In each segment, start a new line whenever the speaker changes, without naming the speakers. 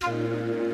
目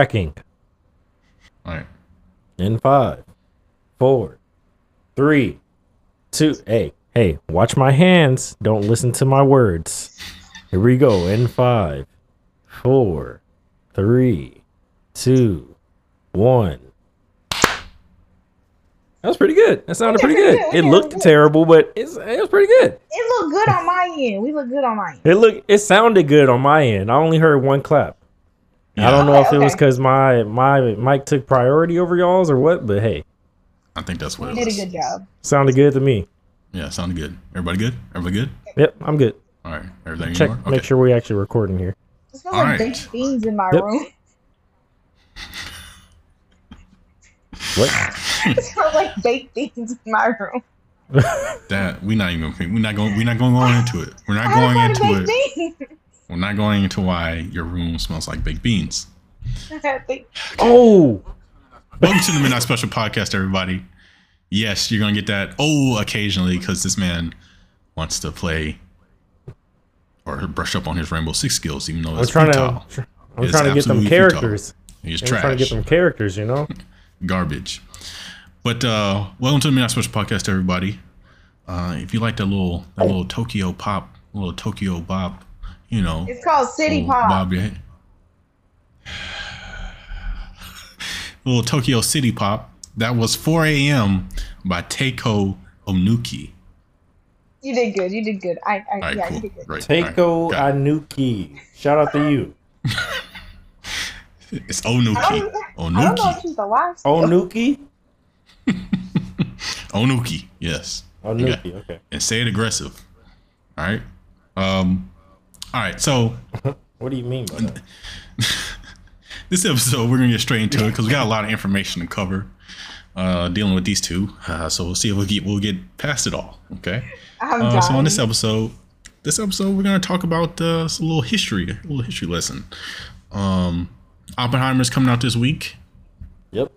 Tracking
All right.
in five, four, three, two. Hey, hey, watch my hands. Don't listen to my words. Here we go. In five, four, three, two, one. That was pretty good. That sounded pretty good. It looked terrible, but it's, it was pretty good.
It looked good on my end. We look good on my end.
It looked. it sounded good on my end. I only heard one clap. I don't know
Okay,
if it was because my my mic took priority over y'all's or what, but hey,
I think that's what
You
it
did
was.
a good job.
sounded good to me.
Yeah, sounded good. Everybody good? Everybody good?
Yep, I'm good.
All right. Everything
Check,
in order?
make sure we actually recording here.
It smells
All
like
right.
baked beans in my
Yep.
room.
What?
it smells like baked beans in my room.
That we not even gonna we're not going we're not going to go into it. We're not
I
going into
baked
it.
beans.
We're not going into why your room smells like baked beans.
I
Oh,
Welcome to the Midnight Special Podcast, everybody. Yes, you're gonna get that oh occasionally because this man wants to play or brush up on his Rainbow Six skills, even though
I'm
it's
trying
futile.
to I'm
It's
trying to get them
absolutely futile.
characters.
He's
I'm trying to get them characters. You know.
garbage. But uh welcome to the Midnight Special Podcast, everybody. Uh if you like that little that little Tokyo pop, little Tokyo bop, you know,
It's called City Pop.
bob your head. little Tokyo City Pop. That was 4 a.m. by Taeko Onuki.
You did good. You did good. I, I
All right,
yeah,
cool.
you did good.
Right.
Taeko
all right, got
Shout out to you.
It's
I
Onuki.
I don't know if
Onuki.
she's alive. still.
Onuki.
Onuki. Yes.
Onuki. Okay.
And say it aggressive. All right. Um. All right. So
What do you mean by that?
this episode we're gonna get straight into it because we got a lot of information to cover uh dealing with these two uh, so we'll see if we'll get we'll get past it all okay
I'm
uh, so on this episode this episode we're gonna talk about uh some little history a little history lesson um oppenheimer's coming out this week
Yep.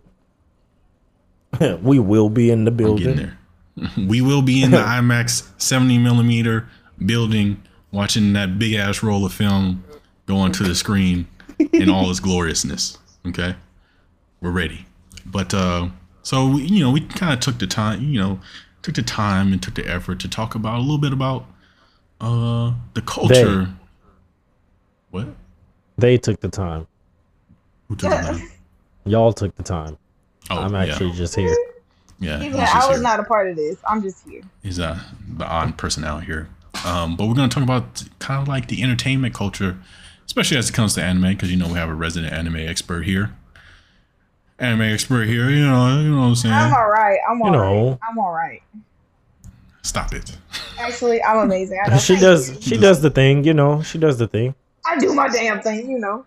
we will be in the
i'm getting
building.
there we will be in the imax 70 millimeter building watching that big ass roll of film go onto the screen in all its gloriousness okay we're ready but uh so we, you know we kind of took the time you know took the time and took the effort to talk about a little bit about uh the culture what
They took the time.
who took the time
Y'all took the time.
oh
I'm
yeah
actually just here.
yeah
Even
he's
though
just
I was
here.
not a part of this. I'm just here.
He's uh, the odd person out here. Um, but we're going to talk about kind of like the entertainment culture, especially as it comes to anime, because you know we have a resident anime expert here. Anime expert here, you know, you know what I'm saying.
I'm all right. I'm all
You
right.
know.
I'm all right.
Stop it.
Actually, I'm amazing. I.
She does.
you.
She does the thing. You know. She does the thing.
I do my damn thing. You know.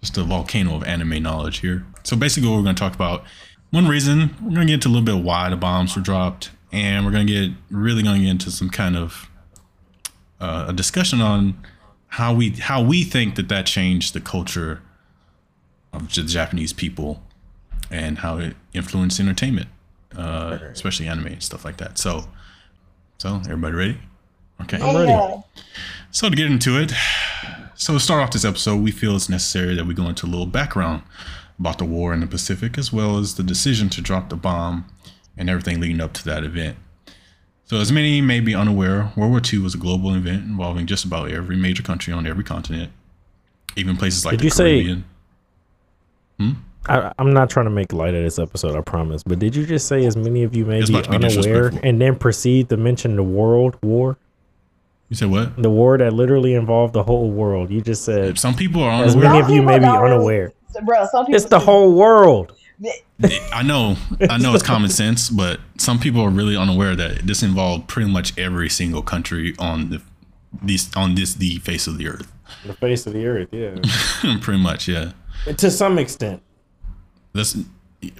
Just a volcano of anime knowledge here. So basically, what we're going to talk about one reason we're going to get into a little bit of why the bombs were dropped, and we're going to get really going to get into some kind of uh, a discussion on how we how we think that that changed the culture of the Japanese people and how it influenced entertainment, uh, especially anime and stuff like that. So, so everybody ready? Okay.
I'm ready.
So to get into it, so to start off this episode, we feel it's necessary that we go into a little background about the war in the Pacific, as well as the decision to drop the bomb and everything leading up to that event. So, as many may be unaware, World War II was a global event involving just about every major country on every continent. even places like
Did
the
you say-
Caribbean. Hmm?
I, I'm not trying to make light of this episode, I promise. But did you just say as many of you may be
be
unaware and then proceed to mention the world war?
You said what?
The war that literally involved the whole world. You just said
Some people are
as many of you may be
Some really-
unaware.
Bro, some people
It's the whole world.
I know, I know it's common sense, but some people are really unaware that this involved pretty much every single country on the these on this the face of the earth.
The face of the earth, yeah.
pretty much, yeah.
to some extent.
That's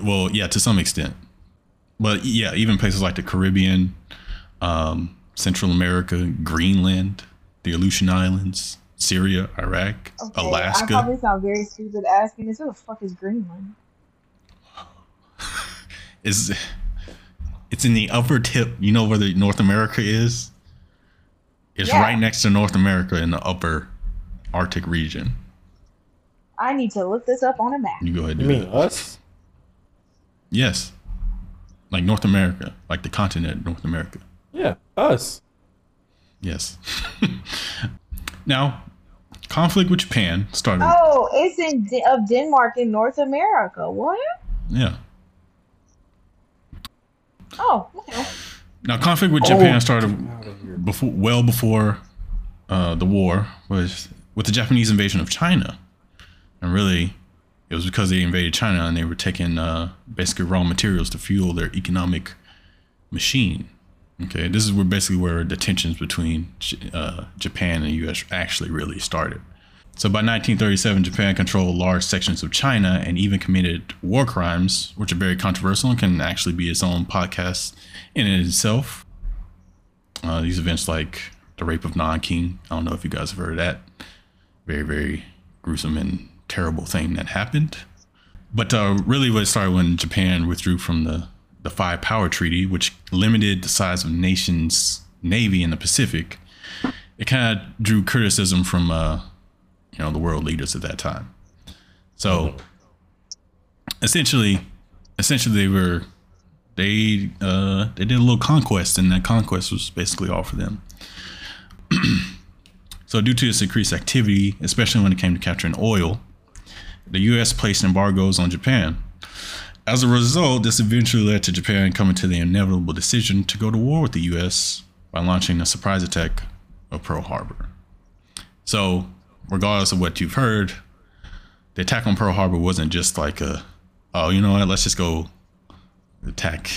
well, yeah, to some extent. But yeah, even places like the Caribbean, um, Central America, Greenland, the Aleutian Islands, Syria, Iraq,
Okay, I
Alaska.
probably sound very stupid asking this. Who the fuck is Greenland?
is it's in the upper tip. You know where the North America is? It's
Yeah.
right next to North America in the upper Arctic region.
I need to look this up on a map.
You go ahead.
You
Do
mean
that.
us?
Yes. Like North America, like the continent North America.
Yeah, us.
Yes. now, conflict with Japan started.
Oh, it's in D- of Denmark in North America. What?
Yeah.
Oh, okay.
Now, conflict with Japan
Oh.
started before, well before uh, the war, was with the Japanese invasion of China, and really, it was because they invaded China and they were taking uh, basically raw materials to fuel their economic machine. Okay, this is where basically where the tensions between uh, Japan and the U.S. actually really started. So by 1937, Japan controlled large sections of China and even committed war crimes, which are very controversial and can actually be its own podcast in itself. Uh, these events like the rape of Nanking, I don't know if you guys have heard of that. Very, very gruesome and terrible thing that happened. But uh, really, what started when Japan withdrew from the, the Five Power Treaty, which limited the size of nations' navy in the Pacific. It kind of drew criticism from uh, you know the world leaders at that time. So essentially, essentially they were they uh, they did a little conquest, and that conquest was basically all for them. so due to this increased activity, especially when it came to capturing oil, the U.S. placed embargoes on Japan. As a result, this eventually led to Japan coming to the inevitable decision to go to war with the U.S. by launching a surprise attack of Pearl Harbor. So, regardless of what you've heard, the attack on Pearl Harbor wasn't just like a, oh, you know what, let's just go attack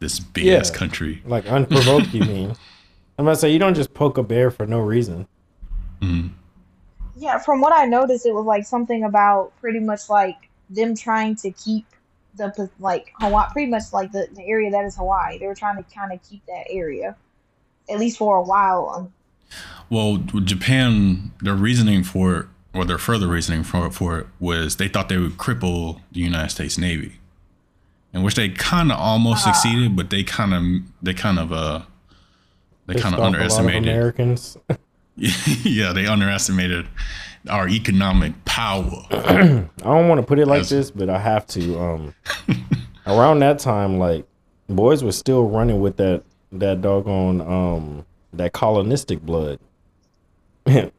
this big
Yeah.
ass country.
Like unprovoked, you mean? I'm gonna say you don't just poke a bear for no reason. Mm-hmm.
Yeah, from what I noticed, it was like something about pretty much like them trying to keep the like Hawaii, pretty much like the, the area that is Hawaii. They were trying to kind of keep that area, at least for a while. Um,
Well, Japan, their reasoning for it, or their further reasoning for it, for it was they thought they would cripple the United States Navy, in which they kind of almost succeeded, but they kind of they kind of uh they
Pissed
kind of
off a lot
underestimated.
Americans.
yeah, they underestimated our economic power.
I don't want to put it like
As-
this, but I have to. Um, around that time, like boys were still running with that that doggone um that colonistic blood. boys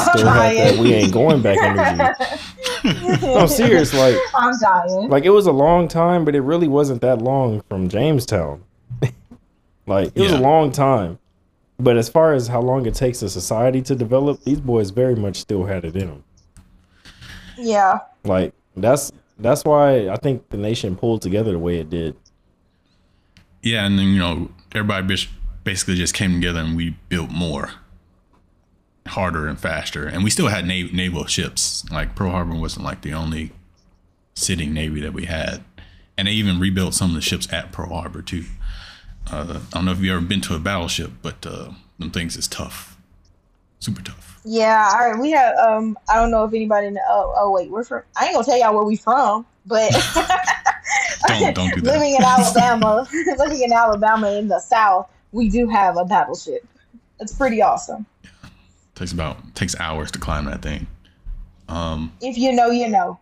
Oh,
still had that. We ain't going back energy. I'm serious. Like
I'm dying.
like it was a long time, but it really wasn't that long from Jamestown. like it was a long time. But as far as how long it takes a society to develop, these boys very much still had it in them.
Yeah,
Like that's that's why I think the nation pulled together the way it did.
Yeah, and then you know everybody bis- basically just came together and we built more, harder and faster, and we still had nav- naval ships. Like Pearl Harbor wasn't like the only sitting navy that we had, and they even rebuilt some of the ships at Pearl Harbor too. Uh, I don't know if you've ever been to a battleship, but uh, them things is tough, super tough.
yeah. All right, we have. Um, I don't know if anybody. Know, oh, oh, wait, we're from. I ain't gonna tell y'all where we from, but
Don't don't do that.
living in Alabama, living in Alabama in the South, we do have a battleship. It's pretty awesome.
takes about takes hours to climb that thing. Um,
If you know, you know.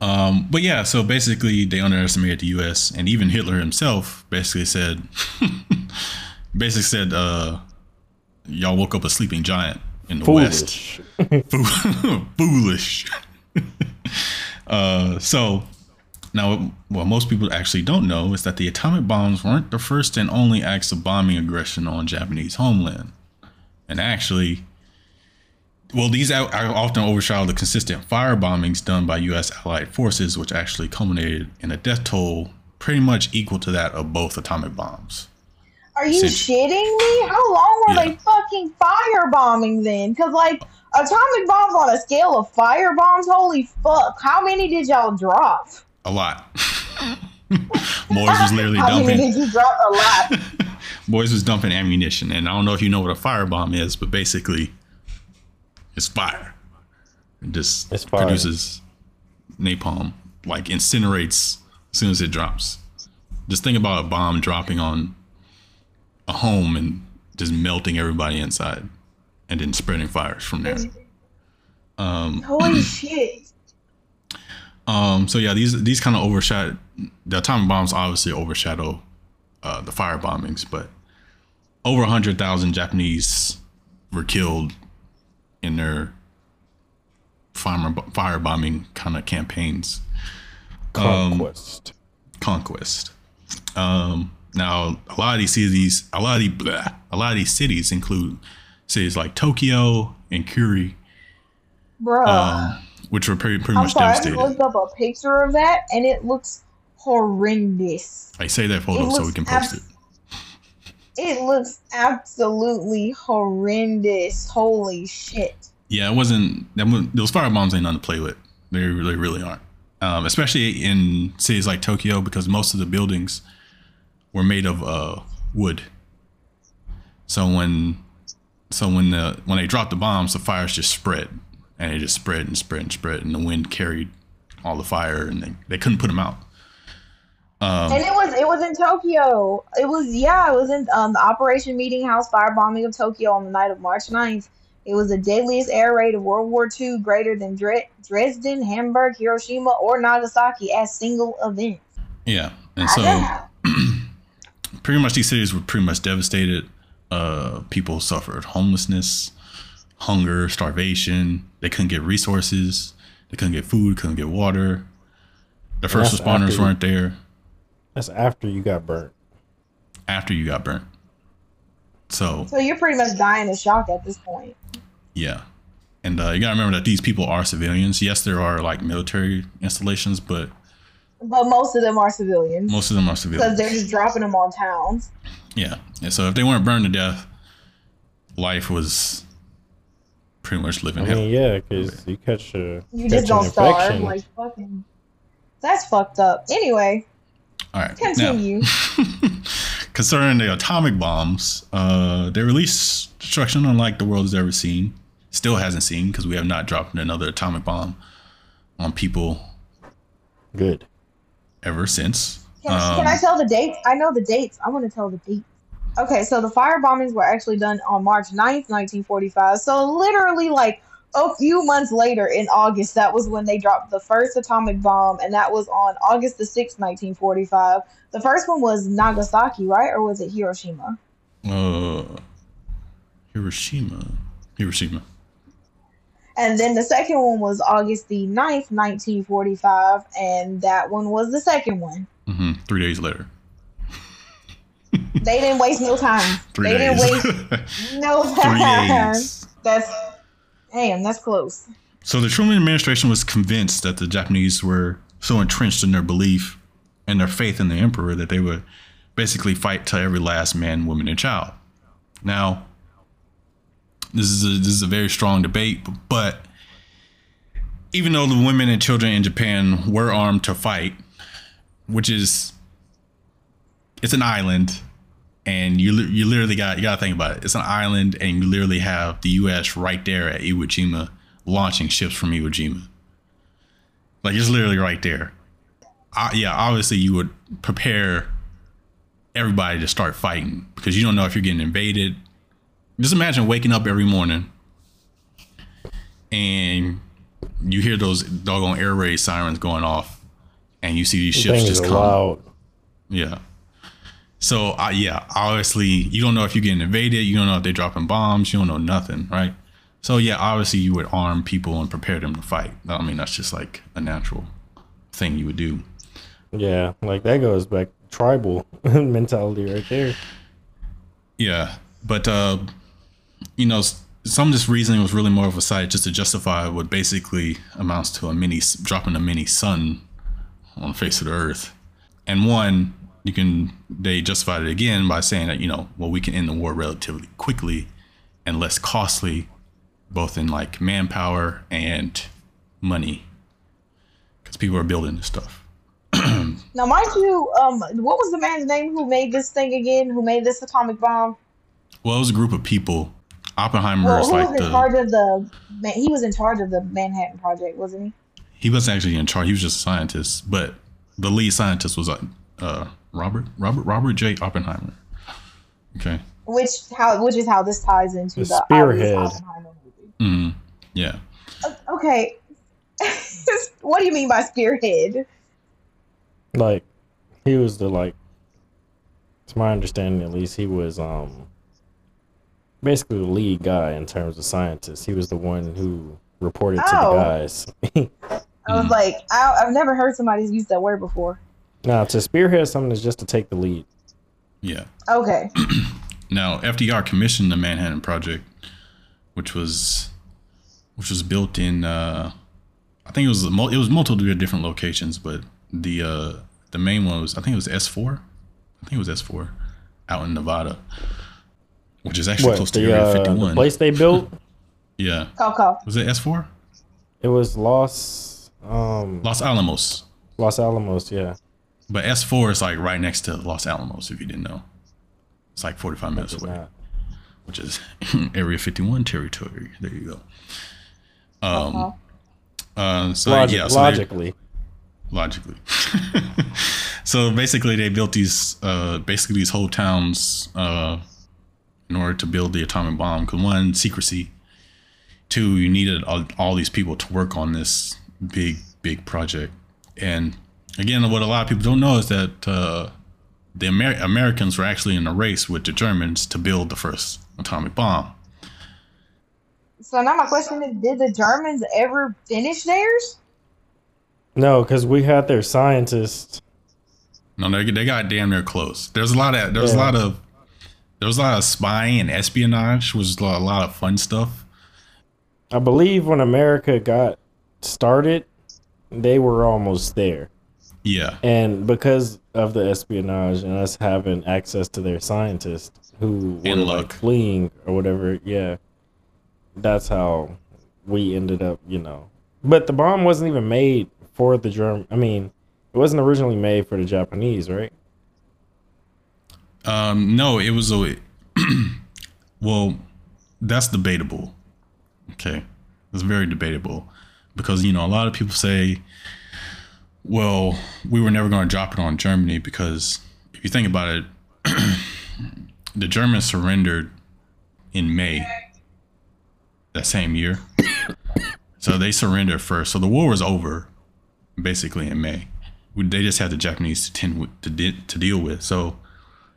Um, but yeah, so basically they underestimated the U.S. and even Hitler himself basically said, basically said, uh, y'all woke up a sleeping giant in the West.
Foolish.
foolish. uh, so now, what most people actually don't know is that the atomic bombs weren't the first and only acts of bombing aggression on Japanese homeland, and actually. Well, these are often overshadow the consistent fire bombings done by U.S. allied forces, which actually culminated in a death toll pretty much equal to that of both atomic bombs.
Are you shitting me? How long were
Yeah.
they fucking firebombing then? Because, like, atomic bombs on a scale of fire bombs, holy fuck. How many did y'all drop?
A lot. Boys was literally
How many
dumping.
did you drop? A lot.
Boys was dumping ammunition, and I don't know if you know what a firebomb is, but basically, it's fire. It just
It's fire.
produces napalm, like incinerates as soon as it drops. Just think about a bomb dropping on a home and just melting everybody inside, and then spreading fires from there.
Holy um, shit.
Um, so yeah, these these kind of overshadow the atomic bombs. Obviously, overshadow uh, the fire bombings, but over hundred thousand Japanese were killed in their fire firebombing kind of campaigns
Conquest.
conquest. Um, now, a lot of these cities, a lot of these, blah, a lot of these cities include cities like Tokyo and Kuri,
Bruh.
um, which were pretty pretty
I'm
much
sorry, I
devastated.
looked up a picture of that and it looks horrendous.
I say that photo so we can post it.
It looks absolutely horrendous. Holy shit.
Yeah, it wasn't. Those fire bombs ain't nothing to play with. They really, really aren't. Um, especially in cities like Tokyo, because most of the buildings were made of uh, wood. So when, so when the when they dropped the bombs, the fires just spread, and it just spread and spread and spread, and the wind carried all the fire, and they, they couldn't put them out. Um,
And it was it was in Tokyo. It was yeah, it was in um, the Operation Meetinghouse firebombing of Tokyo on the night of March 9th. It was the deadliest air raid of World War II, greater than Dre- Dresden, Hamburg, Hiroshima, or Nagasaki as single events.
yeah, and so. pretty much these cities were pretty much devastated. Uh, people suffered homelessness, hunger, starvation. They couldn't get resources. They couldn't get food. Couldn't get water. The first responders
after-
weren't there
That's after you got burnt.
after you got burnt. So
So you're pretty much dying of shock at this point.
yeah, and uh, you gotta remember that these people are civilians. Yes, there are like military installations, but
But most of them are civilians
most of them are civilians
because
civilians.
they're just dropping them on towns.
Yeah, and so if they weren't burned to death, life was pretty much living
I
hell.
mean, yeah, because you catch a
You
catch
just don't
an
starve.
infection.
Like fucking. That's fucked up. Anyway,
All right, now-
continue.
Concerning the atomic bombs, uh, they released destruction unlike the world has ever seen. Still hasn't seen because we have not dropped another atomic bomb on people
Good.
ever since.
Can, can I
Um,
tell the dates? I know the dates. I want to tell the dates. Okay, so the fire bombings were actually done on March 9th, 1945. So literally like a few months later in August, that was when they dropped the first atomic bomb, and that was on August the 6th, 1945. The first one was Nagasaki, right? Or was it Hiroshima?
Uh, Hiroshima. Hiroshima.
And then the second one was August the 9th, 1945, and that one was the second one.
hmm Three days later.
They didn't waste no time.
Three
they
days.
didn't waste no
Three
time.
days.
That's damn, that's close.
So the Truman administration was convinced that the Japanese were so entrenched in their belief and their faith in the emperor that they would basically fight to every last man, woman, and child. Now, this is a, this is a very strong debate, but even though the women and children in Japan were armed to fight, which is it's an island, and you you literally got you got to think about it. It's an island, and you literally have the U.S. right there at Iwo Jima, launching ships from Iwo Jima. Like it's literally right there. I, yeah, obviously you would prepare everybody to start fighting because you don't know if you're getting invaded. Just imagine waking up every morning and you hear those doggone air raid sirens going off, and you see these ships just come.
loud.
Yeah. So uh, yeah, obviously you don't know if you're getting invaded. You don't know if they're dropping bombs. You don't know nothing, right? So yeah, obviously you would arm people and prepare them to fight. I mean, that's just like a natural thing you would do.
Yeah, like that goes back tribal mentality right there.
Yeah, but uh, you know, some of this reasoning was really more of a side just to justify what basically amounts to a mini dropping a mini sun on the face of the earth. And one, you can they justified it again by saying that you know, well, we can end the war relatively quickly and less costly, both in like manpower and money, because people are building this stuff.
Now, mind you, um, what was the man's name who made this thing again? Who made this atomic bomb?
Well, it was a group of people. Oppenheimer
Well, who
like
was in
the
charge of the? He was in charge of the Manhattan Project, wasn't he?
he wasn't actually in charge. He was just a scientist, but the lead scientist was uh, Robert Robert Robert J Oppenheimer. Okay.
Which how which is how this ties into
The
the,
spearhead.
Oppenheimer movie.
Mm, yeah.
O- Okay, what do you mean by spearhead?
Like he was the like to my understanding at least he was um basically the lead guy in terms of scientists. He was the one who reported to
Oh.
the guys.
I was
Mm.
like, I, I've never heard somebody use that word before.
Now to spearhead something is just to take the lead.
Yeah.
Okay,
Now FDR commissioned the Manhattan Project, which was which was built in uh I think it was mul- it was multiple different locations, but the uh the main one was I think it was S four. I think it was S four out in Nevada. Which is actually
What
close to
the,
Area
uh,
fifty
the place they built?
Yeah.
call call.
Was it S four?
It was Los um
Los Alamos.
Los Alamos, yeah.
But S4 is like right next to Los Alamos, if you didn't know. It's like 45 minutes away,
not.
which is Area 51 territory. There you go. Um,
Call.
uh, so
Logic,
yeah, so they-
logically.
logically. so basically, they built these, uh, basically these whole towns uh, in order to build the atomic bomb. Because one, secrecy. Two, you needed all, all these people to work on this big, big project. And again, what a lot of people don't know is that uh, the Amer- Americans were actually in a race with the Germans to build the first atomic bomb.
So now my question is, did the Germans ever finish theirs?
No, because we had their scientists.
No, they, they got damn near close. There's a lot of there's a lot of there was a lot of spying and espionage, which was a lot of fun stuff.
I believe when America got started, they were almost there.
Yeah,
And because of the espionage and us having access to their scientists who were like fleeing or whatever, yeah, that's how we ended up, you know. But the bomb wasn't even made for the German. I mean, it wasn't originally made for the Japanese, right?
um, no, it was a well, that's debatable. Okay, it's very debatable because you know a lot of people say, well, we were never going to drop it on Germany because if you think about it, the Germans surrendered in May that same year. so they surrendered first. So the war was over basically in May. They just had the Japanese to tend to, de- to deal with. So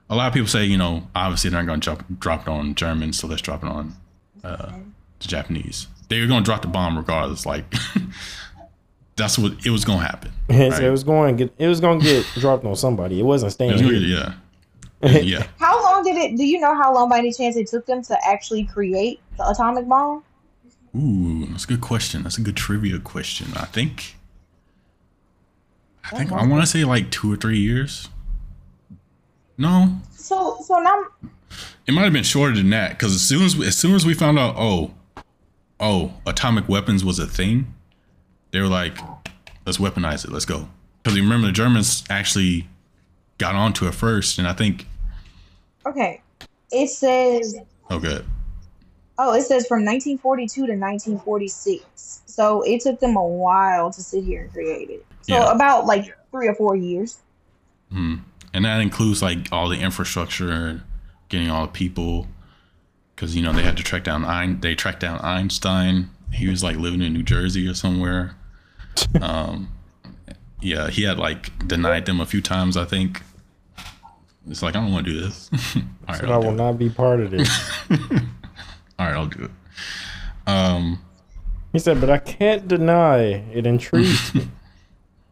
a lot of people say, you know, obviously they're not going to drop, drop it on Germans, so let's drop it on uh, the Japanese. They were going to drop the bomb regardless. Like that's what it was going to happen.
So it was going to get it was going to get dropped on somebody. It wasn't
It
staying
was
here.
really- yeah, yeah.
How long did it? Do you know how long, by any chance, it took them to actually create the atomic bomb?
Ooh, that's a good question. That's a good trivia question. I think. I think I want to say like two or three years. No,
So, so now,
it might have been shorter than that because as soon as we, as soon as we found out, oh, oh, atomic weapons was a thing, they were like, let's weaponize it. Let's go. Because you remember, the Germans actually got onto it first, and I think,
okay, it says,
oh, good.
oh, it says from 1942 to 1946. So it took them a while to sit here and create it. So
Yeah.
about like three or four years.
Hmm. And that includes like all the infrastructure, and getting all the people, because you know they had to track down Ein- they tracked down Einstein. He was like living in New Jersey or somewhere. um, yeah, he had like denied them a few times. I think. It's like I don't want to do this. all right,
But I
I'll it.
not be part of this.
All right, I'll do it. Um,
He said, but I can't deny it intrigues me.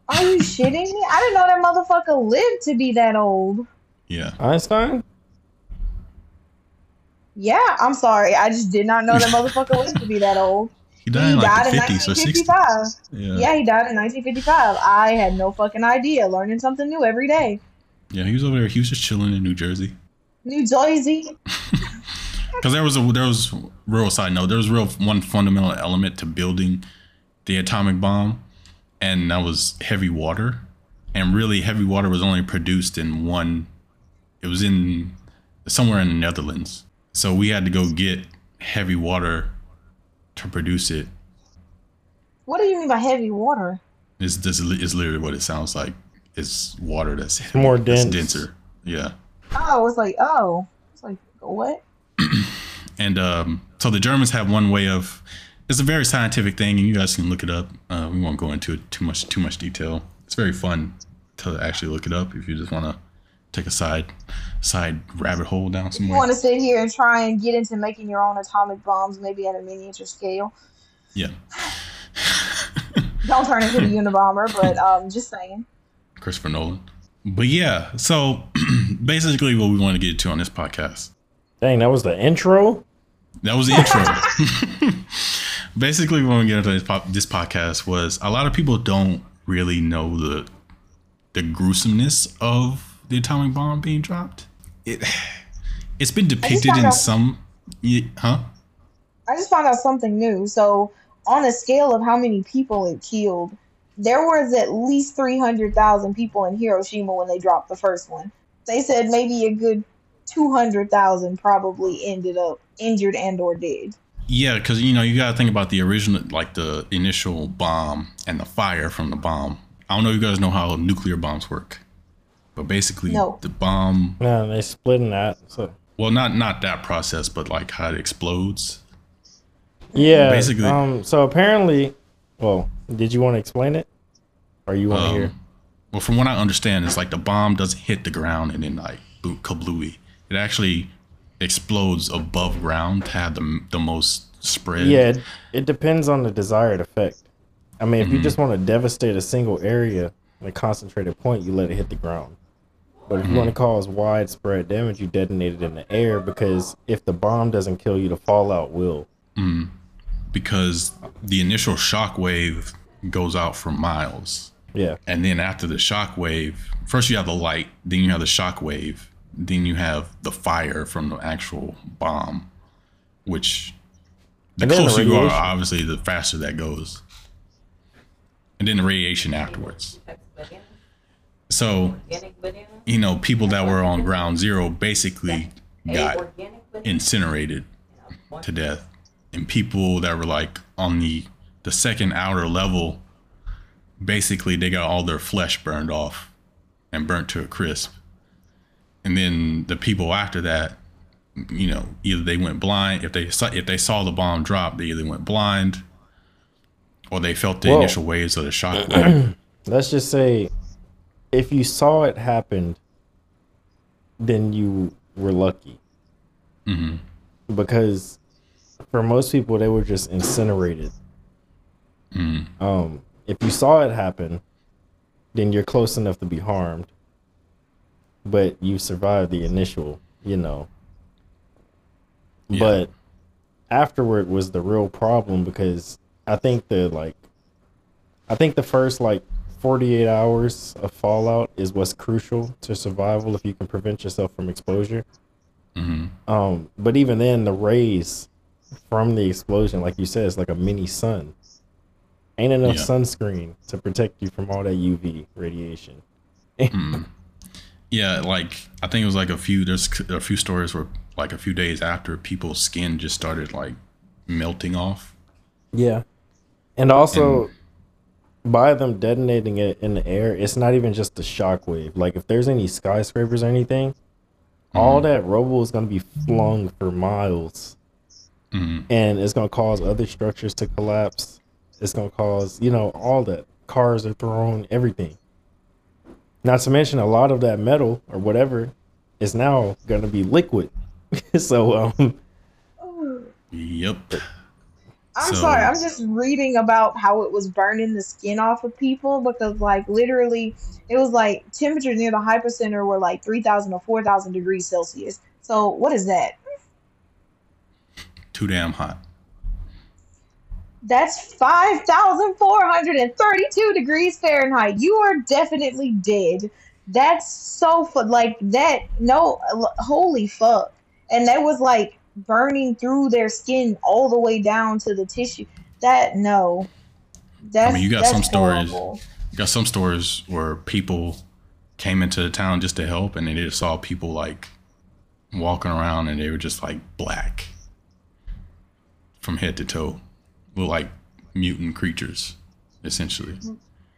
Are you shitting me? I didn't know that motherfucker lived to be that old.
yeah.
Einstein?
Yeah, I'm sorry. I just did not know that motherfucker lived to be that old.
He died
He
in like
died in
50s or 60s.
1955.
Yeah.
Yeah, he died in 1955. I had no fucking idea. Learning something new every day.
Yeah, he was over there. He was just chilling in New Jersey.
New Jersey.
Because there was a there was real side note. There was real one fundamental element to building the atomic bomb, and that was heavy water. And really, heavy water was only produced in one. It was in somewhere in the Netherlands. So we had to go get heavy water to produce it.
What do you mean by heavy water?
It's this is literally what it sounds like. It's water that's heavy,
more
that's
dense.
denser. Yeah.
Oh, it's like oh, it's like what?
And um, so the Germans have one way of. It's a very scientific thing, and you guys can look it up. Uh, we won't go into it too much too much detail. It's very fun to actually look it up if you just want to take a side side rabbit hole down somewhere.
You want to sit here and try and get into making your own atomic bombs, maybe at a miniature scale.
Yeah,
Don't turn into the Unabomber, but um, just saying.
Christopher Nolan. But yeah, so basically what we want to get to on this podcast.
Dang, that was the intro?
That was the intro. Basically, when we get into this, pop, this podcast, was a lot of people don't really know the the gruesomeness of the atomic bomb being dropped. It it's been depicted in
out-
some, huh?
I just found out something new. So, on a scale of how many people it killed, there was at least 300,000 people in Hiroshima when they dropped the first one. They said maybe a good 200,000 probably ended up injured and or dead.
Yeah, because you know you got to think about the original, like the initial bomb and the fire from the bomb. I don't know if you guys know how nuclear bombs work, but basically
No.
the bomb.
No, they split in that. So
Well, not not that process, but like how it explodes.
yeah,
Basically-
Um, so apparently, well, did you want to explain it, or you want to hear?
Um, well, from what I understand, it's like the bomb doesn't hit the ground and then like boot kablooey. It actually explodes above ground to have the the most spread.
Yeah, it, it depends on the desired effect. I mean, if you
Mhm.
just want to devastate a single area in a concentrated point, you let it hit the ground. But if you want to mm-hmm. cause widespread damage, you detonate it in the air because if the bomb doesn't kill you, the fallout will. Mm.
because the initial shock wave goes out for miles.
Yeah.
And then after the shock wave, first you have the light, then you have the shock wave, then you have the fire from the actual bomb, which the
And then the
closer you are, obviously, the faster that goes. And then the radiation afterwards. So, you know, people that were on ground zero basically got incinerated to death. And people that were like on the the second outer level, basically they got all their flesh burned off and burnt to a crisp. And then the people after that, you know, either they went blind if they saw if they saw the bomb drop, they either went blind or they felt the
Whoa.
initial waves of the shock wave.
Let's just say if you saw it happen, then you were lucky.
hmm
Because for most people, they were just incinerated.
mm
Um, if you saw it happen, then you're close enough to be harmed. But you survived the initial, you know.
Yeah.
But afterward was the real problem because I think the like I think the first like 48 hours of fallout is what's crucial to survival if you can prevent yourself from exposure.
hmm
Um, but even then, the rays from the explosion, like you said, is like a mini sun. Ain't enough
Yeah.
sunscreen to protect you from all that UV radiation.
Yeah, like I think it was like a few. There's a few stories where like a few days after people's skin just started like melting off.
Yeah, and also by them detonating it in the air, it's not even just the shockwave. Like if there's any skyscrapers or anything, all that rubble is gonna be flung for miles,
hmm
and it's gonna cause other structures to collapse. It's gonna cause, you know, all that. Cars are thrown, everything. Not to mention a lot of that metal or whatever is now gonna be liquid. so um
Yep.
I'm
So-
sorry, I'm just reading about how it was burning the skin off of people because, like, literally, it was like temperatures near the hypocenter were like 3,000 or 4,000 degrees Celsius. So, what is that?
Too damn hot.
That's 5,432 degrees Fahrenheit. You are definitely dead. That's so fu- like that. No, holy fuck. And that was like burning through their skin all the way down to the tissue. That no. That's,
you got some stories.
horrible.
You got some stories where people came into the town just to help, and they just saw people like walking around, and they were just like black from head to toe, look like mutant creatures, essentially.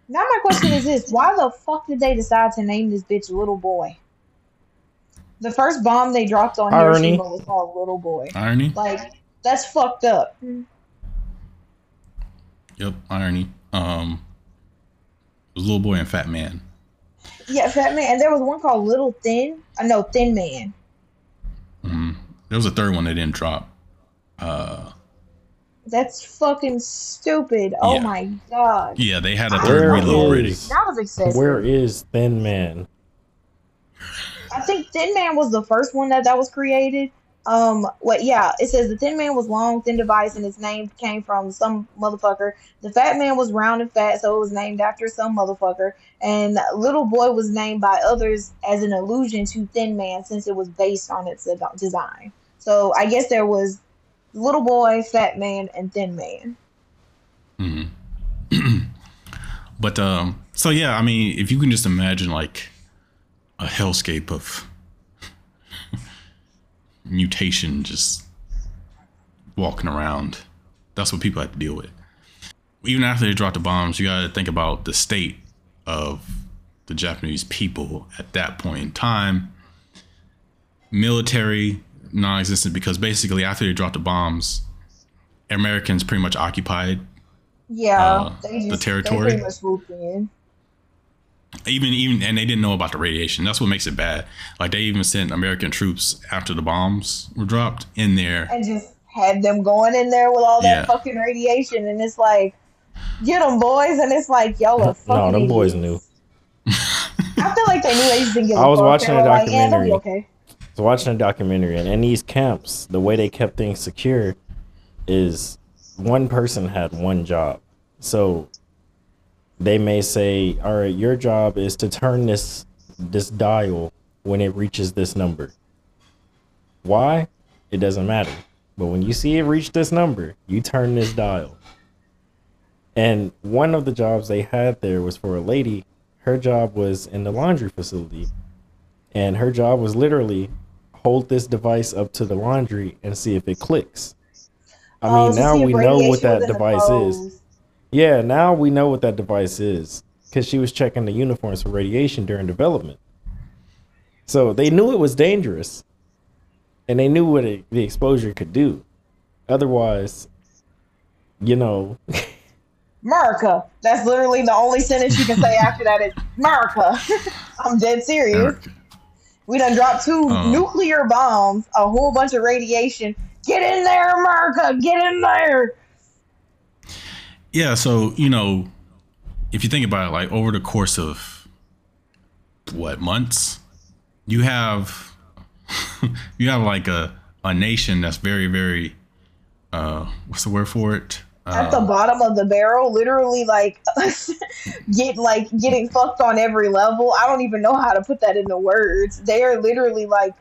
Now my question is this: Why the fuck did they decide to name this bitch Little Boy? The first bomb they dropped on
Irony.
Hiroshima was called Little Boy.
Irony.
Like that's fucked up.
Yep, irony. Um, it was little boy and fat man.
Yeah, Fat Man. And there was one called Little Thin. I know Thin Man.
hmm There was a third one they didn't drop. Uh,
That's fucking stupid. Oh
Yeah.
my god.
yeah, they had a third
Where
reload ready.
That was excessive.
where is Thin Man?
I think Thin Man was the first one that that was created. Um, what? Yeah, it says the Thin Man was long, thin device, and its name came from some motherfucker. The Fat Man was round and fat, so it was named after some motherfucker. And Little Boy was named by others as an allusion to Thin Man, since it was based on its design. So I guess there was Little Boy, Fat Man, and Thin Man.
hmm but um, so yeah, I mean, if you can just imagine like a hellscape of mutation just walking around, that's what people have to deal with. Even after they drop the bombs, you got to think about the state of the Japanese people at that point in time. Military non-existent because basically after they dropped the bombs, Americans pretty much occupied
Yeah,
Uh, the territory?
They pretty much swooped in.
Even even and they didn't know about the radiation. That's what makes it bad. Like they even sent American troops after the bombs were dropped in there.
and just had them going in there with all that
Yeah.
fucking radiation, and it's like, get them boys, and it's like y'all are fucking.
No, them boys knew.
I feel like they knew they just didn't give a
I was watching a
were like, yeah, they'll be
documentary.
okay.
So watching a documentary, and in these camps, the way they kept things secure is one person had one job. So they may say, "All right, your job is to turn this this dial when it reaches this number." Why? It doesn't matter. But when you see it reach this number, you turn this dial. And one of the jobs they had there was for a lady. Her job was in the laundry facility. And her job was literally hold this device up to the laundry and see if it clicks. I
Oh,
mean, now we know what that
was in the
device is.
Clothes.
Yeah, now we know what that device is because she was checking the uniforms for radiation during development. So they knew it was dangerous, and they knew what it, the exposure could do. Otherwise, you know,
America. That's literally the only sentence you can say after that is America. I'm dead serious.
America.
We done dropped two
Um.
nuclear bombs, a whole bunch of radiation. Get in there, America! Get in there!
Yeah, so you know, if you think about it, like over the course of what months, you have you have like a a nation that's very very uh what's the word for it?
At the
Uh,
bottom of the barrel, literally like get like getting fucked on every level. I don't even know how to put that into words. They are literally like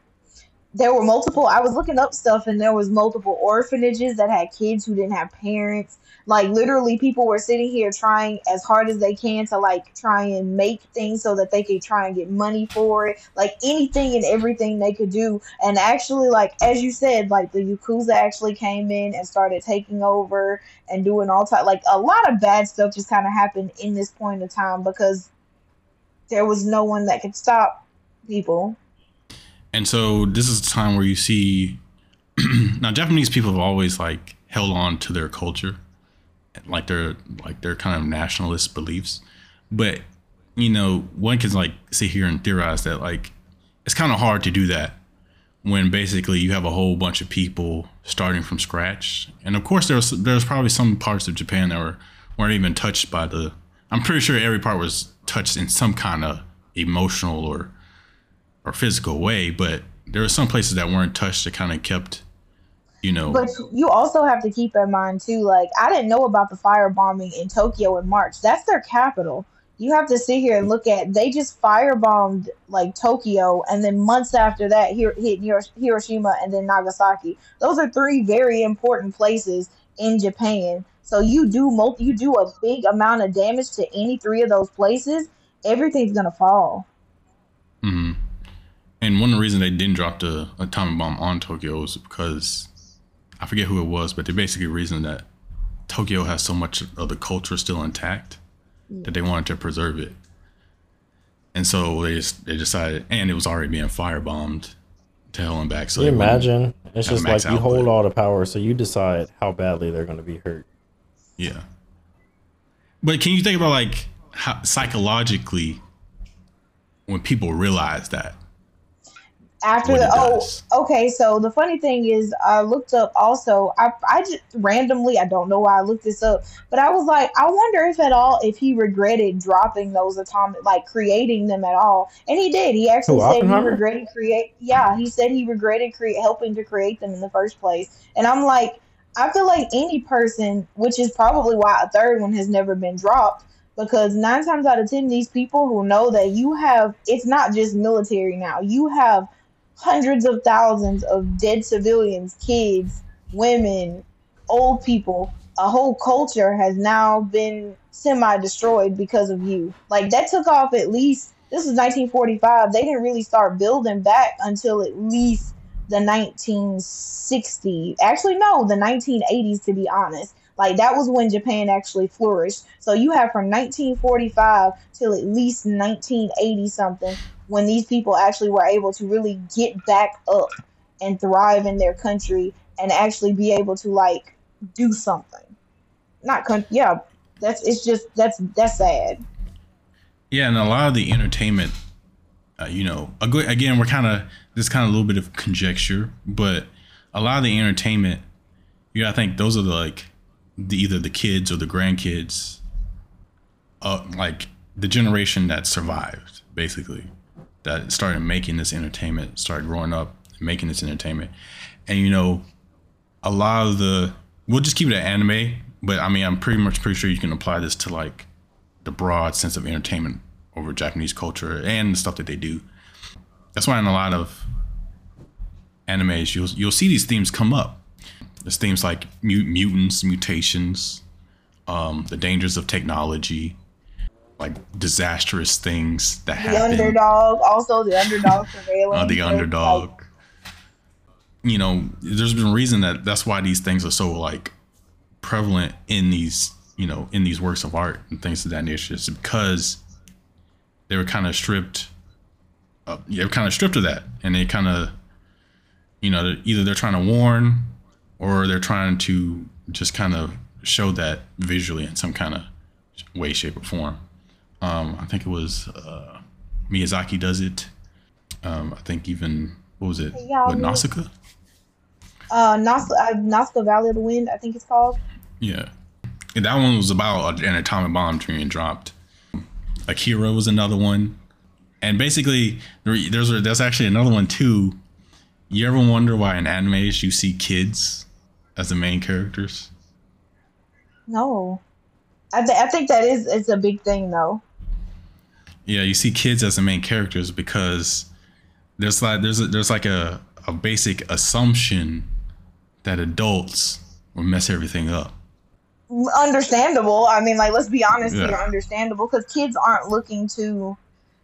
there were multiple I was looking up stuff and there was multiple orphanages that had kids who didn't have parents. Like literally people were sitting here trying as hard as they can to like try and make things so that they could try and get money for it. Like anything and everything they could do. And actually like as you said, like the Yakuza actually came in and started taking over and doing all type like a lot of bad stuff just kind of happened in this point of time because there was no one that could stop people.
And so this is a time where you see now Japanese people have always like held on to their culture, like their like their kind of nationalist beliefs. But you know, one can like sit here and theorize that like it's kind of hard to do that when basically you have a whole bunch of people starting from scratch. And of course, there's there's probably some parts of Japan that were weren't even touched by the. I'm pretty sure every part was touched in some kind of emotional or or physical way, but there were some places that weren't touched that kind of kept, you know.
But you also have to keep in mind too, like I didn't know about the firebombing in Tokyo in March. That's their capital. You have to sit here and look at they just firebombed like Tokyo, and then months after that, here hit Hiroshima and then Nagasaki. Those are three very important places in Japan. So you do multi, you do a big amount of damage to any three of those places, everything's gonna fall.
hmm And one of the reasons they didn't drop the atomic bomb on Tokyo was because I forget who it was, but they basically reasoned that Tokyo has so much of the culture still intact that they wanted to preserve it. And so they just, they decided, and it was already being firebombed to hell and back. So
you imagine? It's just like you hold all the power, so you decide how badly they're going to be hurt.
Yeah. But can you think about like how psychologically when people realize that?
After the oh
does.
okay so the funny thing is i looked up also i i just randomly i don't know why i looked this up but i was like i wonder if at all if he regretted dropping those atomic like creating them at all. And he did. He actually
Who,
said he regretted create yeah he said he regretted create helping to create them in the first place. And i'm like i feel like any person which is probably why a third one has never been dropped because nine times out of ten these people who know that you have it's not just military now you have hundreds of thousands of dead civilians, kids, women, old people. A whole culture has now been semi destroyed because of you. Like that took off at least this is 1945. They didn't really start building back until at least the 1960s. Actually, no, the 1980s to be honest. Like that was when Japan actually flourished. So you have from 1945 till at least 1980 something when these people actually were able to really get back up and thrive in their country and actually be able to like do something. Not con- yeah, that's it's just that's that's sad.
Yeah, and a lot of the entertainment, uh, you know, again, we're kind of this kind of a little bit of conjecture, but a lot of the entertainment, you gotta think those are the like the either the kids or the grandkids, uh, like the generation that survived, basically, that started making this entertainment, started growing up making this entertainment, and you know, a lot of the we'll just keep it at anime, but I mean, I'm pretty much pretty sure you can apply this to like the broad sense of entertainment over Japanese culture and the stuff that they do. That's why in a lot of animes you'll you'll see these themes come up. There's themes like mut- mutants, mutations, um, the dangers of technology, like disastrous things that
The
happen.
The underdog, also the underdog surveillance.
Uh, the underdog.
like,
you know, there's been a reason that that's why these things are so like prevalent in these, you know, in these works of art and things of that nature. It's because they were kind of stripped. Uh, yeah, kind of stripped of that, and they kind of, you know, either they're trying to warn, or they're trying to just kind of show that visually in some kind of way, shape, or form. Um, I think it was uh, Miyazaki does it. Um, I think even what was it?
Yeah,
what Nausicaa?
uh, Nas- uh, Nazca Valley of the Wind, I think it's called.
Yeah, and that one was about an atomic bomb being dropped. Akira was another one, and basically there's a, there's actually another one too. You ever wonder why in animes you see kids as the main characters?
No, I, th- I think that is it's a big thing though.
Yeah, you see kids as the main characters because there's like there's a, there's like a, a basic assumption that adults will mess everything up.
understandable. I mean, like let's be honest
Yeah.
here, understandable because kids aren't looking to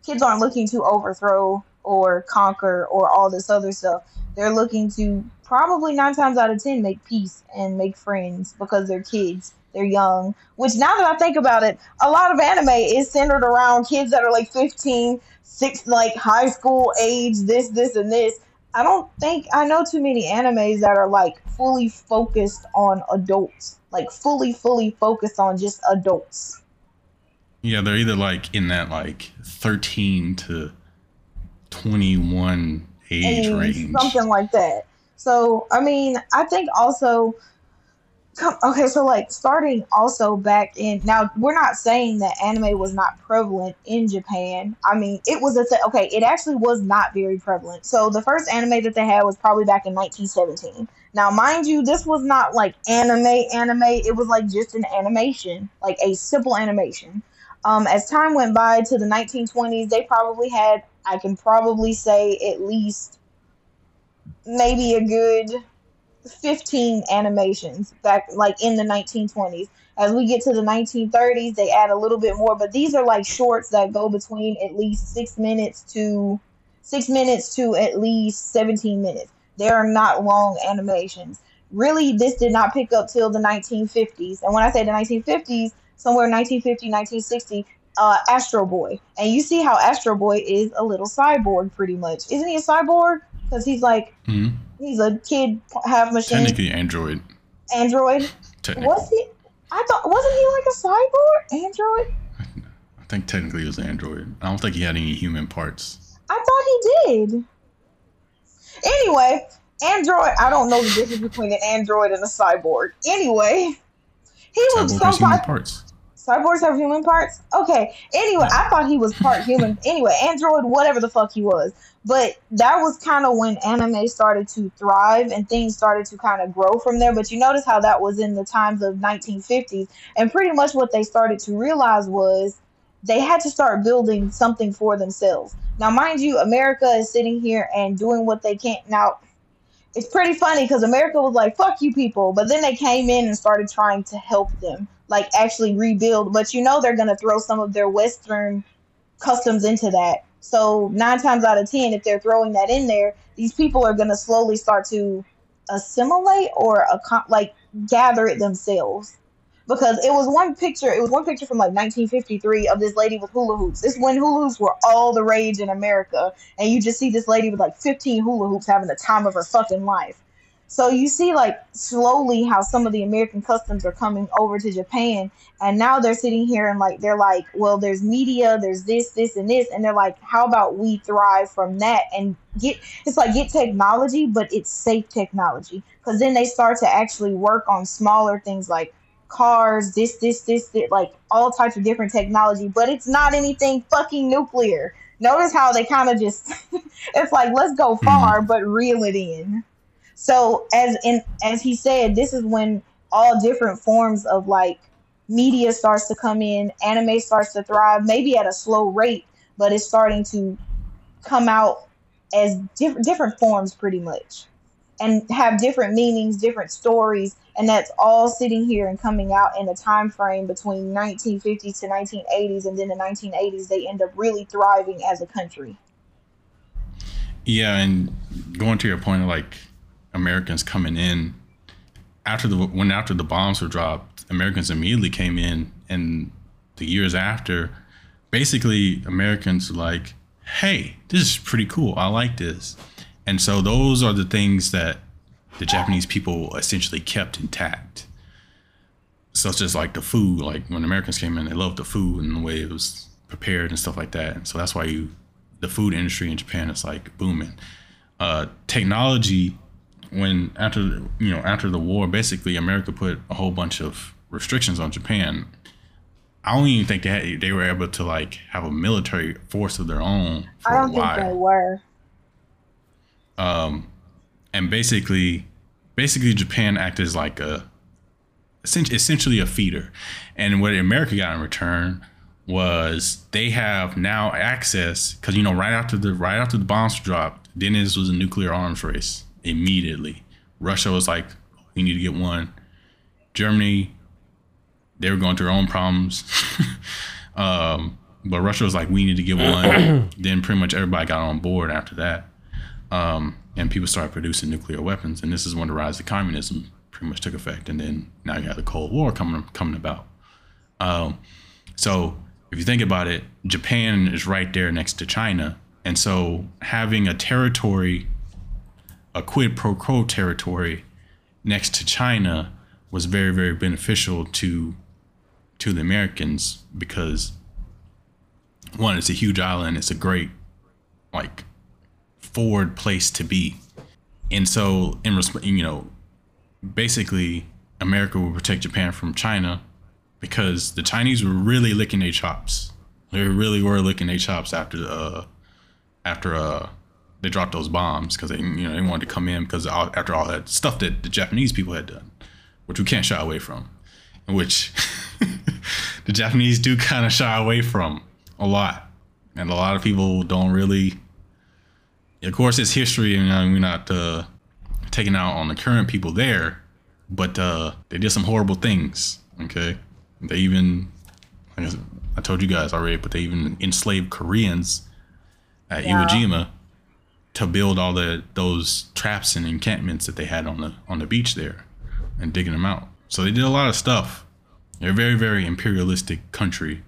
kids aren't looking to overthrow or conquer or all this other stuff. They're looking to probably nine times out of ten make peace and make friends because they're kids. They're young. Which now that I think about it, a lot of anime is centered around kids that are like 15, six like high school age, this, this, and this. I don't think I know too many animes that are like fully focused on adults, like fully, fully focused on just adults.
Yeah, they're either like in that like 13 to 21 age
80s,
range.
something like that. So, I mean, I think also, come, okay, so like starting also back in now, we're not saying that anime was not prevalent in Japan. I mean, it was a th- okay, it actually was not very prevalent. So, the first anime that they had was probably back in 1917. Now, mind you, this was not like anime, anime, it was like just an animation, like a simple animation. Um, as time went by to the 1920s, they probably had, I can probably say, at least maybe a good 15 animations back like in the 1920s. As we get to the 1930s, they add a little bit more, but these are like shorts that go between at least six minutes to six minutes to at least 17 minutes. They are not long animations. Really, this did not pick up till the 1950s. And when I say the 1950s, somewhere 1950, 1960, uh, Astro Boy. And you see how Astro Boy is a little cyborg, pretty much. Isn't he a cyborg? Because he's like,
Mhm.
he's a kid, half machine,
Technically, Android.
android.
Technically,
Was he? I thought, wasn't he like a cyborg? Android?
I think technically it was Android. I don't think he had any human parts.
I thought he did. Anyway, Android, I don't know the difference between an android and a cyborg. Anyway, he was
Cyborg
some
has human parts.
Cyborgs have human parts? Okay. Anyway, I thought he was part human. Anyway, android, whatever the fuck he was. But that was kind of when anime started to thrive and things started to kind of grow from there. But you notice how that was in the times of 1950s. And pretty much what they started to realize was they had to start building something for themselves. Now, mind you, America is sitting here and doing what they can. Now, it's pretty funny because America was like, fuck you people. But then they came in and started trying to help them, like actually rebuild. But you know, they're going to throw some of their Western customs into that. So, nine times out of 10, if they're throwing that in there, these people are going to slowly start to assimilate or like gather it themselves. Because it was one picture, it was one picture from like 1953 of this lady with hula hoops. This when hula hoops were all the rage in America, and you just see this lady with like 15 hula hoops having the time of her fucking life. So you see, like slowly, how some of the American customs are coming over to Japan, and now they're sitting here and like they're like, well, there's media, there's this, this, and this, and they're like, how about we thrive from that and get? It's like get technology, but it's safe technology, because then they start to actually work on smaller things like cars, this, this, this, this, like all types of different technology, but it's not anything fucking nuclear. Notice how they kind of just, it's like let's go mm-hmm. far, but reel it in. So as in as he said, this is when all different forms of like media starts to come in, anime starts to thrive, maybe at a slow rate, but it's starting to come out as diff- different forms pretty much and have different meanings, different stories, and that's all sitting here and coming out in a time frame between 1950s to 1980s, and then the 1980s they end up really thriving as a country.
Yeah, and going to your point of like Americans coming in after the when after the bombs were dropped, Americans immediately came in, and the years after, basically Americans were like, "Hey, this is pretty cool. I like this," and so those are the things that the Japanese people essentially kept intact. Such as like the food, like when Americans came in, they loved the food and the way it was prepared and stuff like that. And so that's why you, the food industry in Japan is like booming. Uh, technology when after you know after the war, basically America put a whole bunch of restrictions on Japan. I don't even think they had, they were able to like have a military force of their own for
I don't think they were.
Um, and basically, basically Japan acted as like a essentially a feeder, and what America got in return was they have now access because you know right after the right after the bombs dropped, then this was a nuclear arms race immediately. Russia was like, we need to get one. Germany, they were going through their own problems. um, but Russia was like, we need to get one. then pretty much everybody got on board after that. Um, and people started producing nuclear weapons. And this is when the rise of communism pretty much took effect. And then now you have the Cold War coming coming about. Um, so if you think about it, Japan is right there next to China. And so having a territory, a quid pro quo territory next to China was very, very beneficial to to the Americans because one, it's a huge island, it's a great like forward place to be. And so, in resp- you know, basically, America will protect Japan from China because the Chinese were really licking their chops. They really were licking their chops after uh after uh they dropped those bombs because they you know they wanted to come in because after all that stuff that the Japanese people had done, which we can't shy away from, which the Japanese do kind of shy away from a lot, and a lot of people don't really. Of course, it's history, and uh, we're not uh, taking out on the current people there, but uh, they did some horrible things. Okay, they even, I, guess, I told you guys already, but they even enslaved Koreans at
Yeah.
Iwo Jima to build all the those traps and encampments that they had on the on the beach there, and digging them out. So they did a lot of stuff. They're a very very imperialistic country.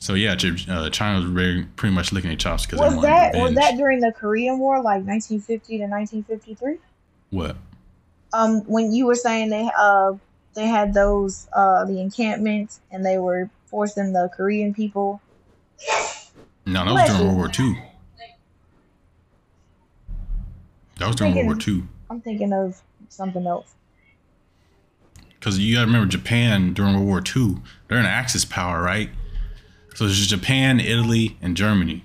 So yeah, uh, China was very pretty much licking their chops because
Was that was that during the Korean War, like 1950 to 1953?
what?
Um, when you were saying they uh they had those uh the encampments and they were forcing the Korean people.
No, that was during. World War Two. That was during World War Two.
I'm thinking of something else.
Because you got to remember Japan during World War II, they're an Axis power, right? So there's Japan, Italy, and Germany.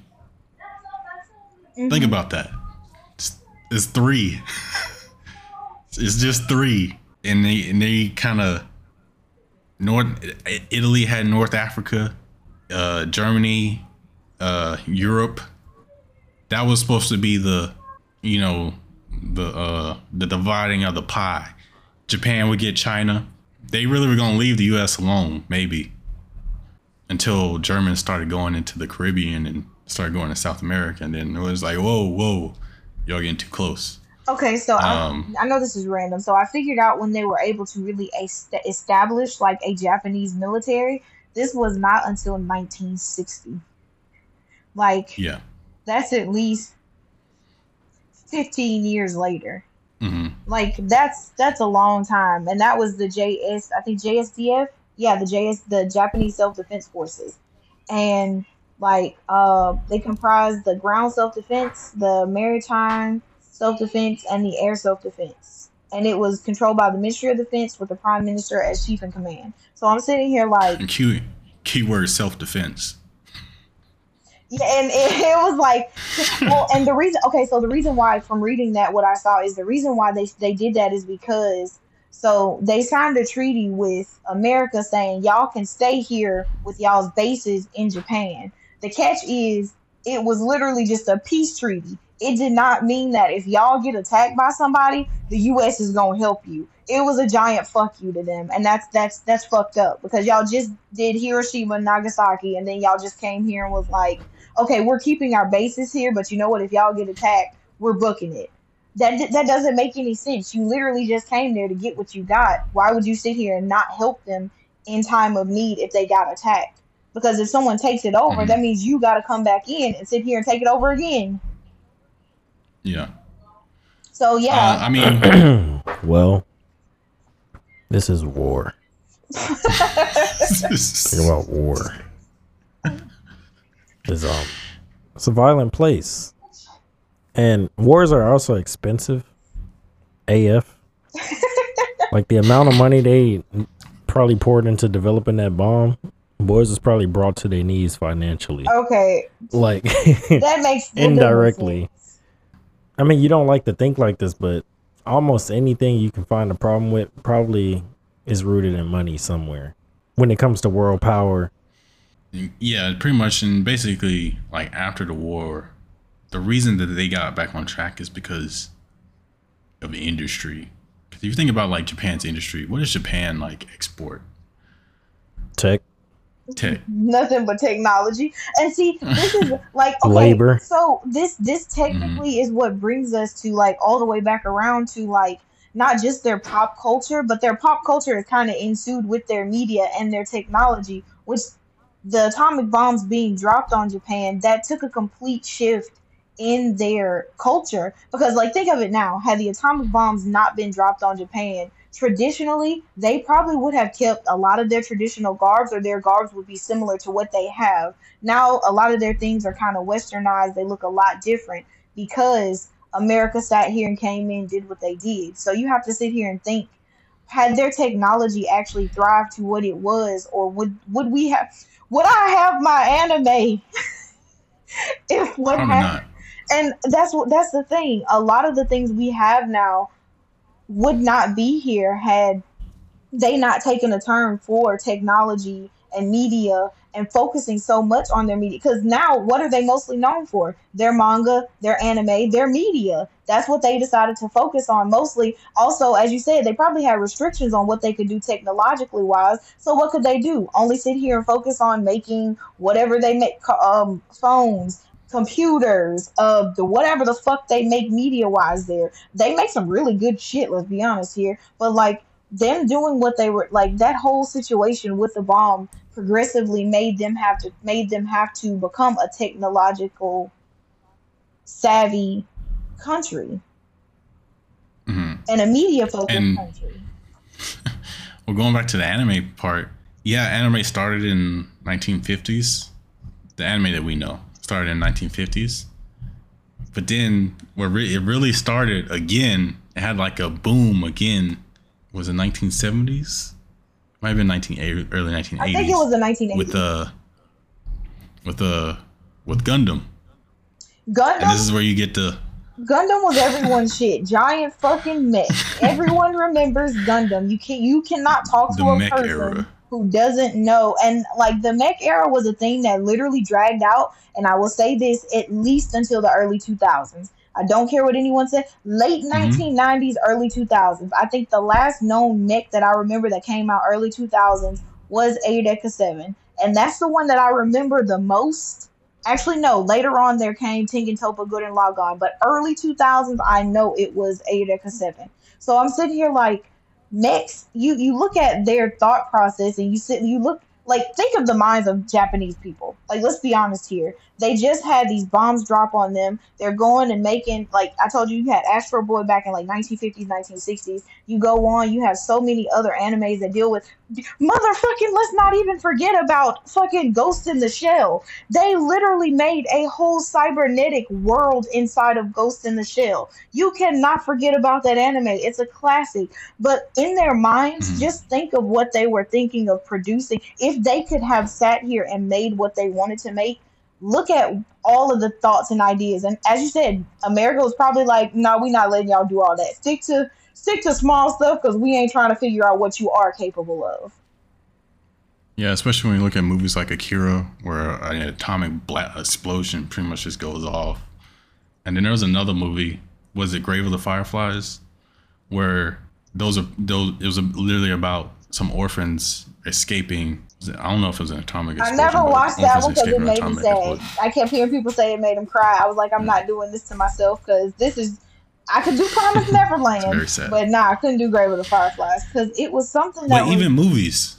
Think about that. It's, it's three. it's just three, and they and they kind of North Italy had North Africa, uh, Germany, uh, Europe. That was supposed to be the, you know, the uh, the dividing of the pie. Japan would get China. They really were gonna leave the U.S. alone, maybe, until Germans started going into the Caribbean and started going to South America, and then it was like, whoa, whoa, y'all getting too close.
Okay, so
Um,
I, I know this is random. So I figured out when they were able to really est- establish like a Japanese military. This was not until 1960. Like
Yeah.
that's at least 15 years later.
hmm
Like that's that's a long time, and that was the JS. I think JSDF. Yeah, the JS, the Japanese Self Defense Forces, and like uh, they comprise the ground self defense, the maritime self defense, and the air self defense. And it was controlled by the Ministry of Defense with the Prime Minister as chief in command. So I'm sitting here like,
And key keyword self defense.
And it, it was like, well, and the reason, okay, so the reason why from reading that, what I saw is the reason why they they did that is because so they signed a treaty with America saying y'all can stay here with y'all's bases in Japan. The catch is it was literally just a peace treaty. It did not mean that if y'all get attacked by somebody, the U.S. is gonna help you. It was a giant fuck you to them, and that's that's that's fucked up because y'all just did Hiroshima and Nagasaki, and then y'all just came here and was like, okay, we're keeping our bases here, but you know what? If y'all get attacked, we're booking it. That that doesn't make any sense. You literally just came there to get what you got. Why would you sit here and not help them in time of need if they got attacked? Because if someone takes it over,
Mhm.
that means you got to come back in and sit here and take it over again.
Yeah.
So
Uh,
yeah,
I mean,
well, this is war. Think about war. It's um, it's a violent place, and wars are also expensive. AF, like the amount of money they probably poured into developing that bomb, boys was probably brought to their knees financially.
okay,
Like
that makes
Indirectly. I mean, you don't like to think like this, but almost anything you can find a problem with probably is rooted in money somewhere. When it comes to world power,
yeah, pretty much. And basically, like after the war, the reason that they got back on track is because of the industry. 'Cause if you think about like Japan's industry, what does Japan like export?
tech,
Tech.
nothing but technology. And see, this is like okay,
Labor.
So this this technically mm-hmm. is what brings us to like all the way back around to like not just their pop culture, but their pop culture is kind of ensued with their media and their technology, which the atomic bombs being dropped on Japan, that took a complete shift in their culture. Because like think of it now, had the atomic bombs not been dropped on Japan, traditionally they probably would have kept a lot of their traditional garbs or their garbs would be similar to what they have now a lot of their things are kind of westernized they look a lot different because America sat here and came in did what they did. So you have to sit here and think had their technology actually thrived to what it was or would would we have would I have my anime if what
Probably
happened
not.
and that's what that's the thing. A lot of the things we have now would not be here had they not taken a turn for technology and media and focusing so much on their media. Because now what are they mostly known for? Their manga their anime their media. That's what they decided to focus on mostly. Also as you said they probably had restrictions on what they could do technologically wise. So what could they do? Only sit here and focus on making whatever they make um, phones computers uh the whatever the fuck they make media wise there. They make some really good shit let's be honest here. But like them doing what they were like that whole situation with the bomb progressively made them have to made them have to become a technological savvy country
hmm
and a media focused country
Well, going back to the anime part, yeah, anime started in 1950s. The anime that we know started in 1950s. But then, where it really started again, it had like a boom again. Was it 1970s? Might have been 19 early 1980s.
i think it was the 1980s
with the with the with Gundam,
gundam
and this is where you get the
Gundam was everyone's shit. Giant fucking mech. Everyone remembers Gundam. You can you cannot talk to
The
a
mech
person
era.
who doesn't know. And like the mech era was a thing that literally dragged out. And I will say this at least until the early 2000s. I don't care what anyone said. Late
Mm-hmm.
1990s, early 2000s. I think the last known mech that I remember that came out early 2000s was Eureka 7. And that's the one that I remember the most. Actually, no. Later on, there came Tengen Toppa, Gurren Lagann, but early 2000s, I know it was Eureka 7. So I'm sitting here like, next, you you look at their thought process and you sit, you look like think of the minds of Japanese people. Like, let's be honest here. They just had these bombs drop on them. They're going and making like I told you, you had Astro Boy back in like 1950s, 1960s. You go on, you have so many other animes that deal with motherfucking. Let's not even forget about fucking Ghost in the Shell. They literally made a whole cybernetic world inside of Ghost in the Shell. You cannot forget about that anime. It's a classic. But in their minds,
Mhm.
just think of what they were thinking of producing. If they could have sat here and made what they wanted to make, look at all of the thoughts and ideas. And as you said, America was probably like, "No, we not letting y'all do all that. Stick to stick to small stuff because we ain't trying to figure out what you are capable of."
Yeah, especially when you look at movies like Akira, where an atomic bla- explosion pretty much just goes off. And then there was another movie, was it Grave of the Fireflies, where those are those. It was literally about some orphans escaping. I don't know if it was an atomic
I never watched that one because it made me sad.
explosion.
I kept hearing people say it made them cry. I was like, I'm mm. not doing this to myself because this is. I could do Promise Neverland,
very sad.
but nah, I couldn't do Grave of the Fireflies because it was something that
But
was,
even movies,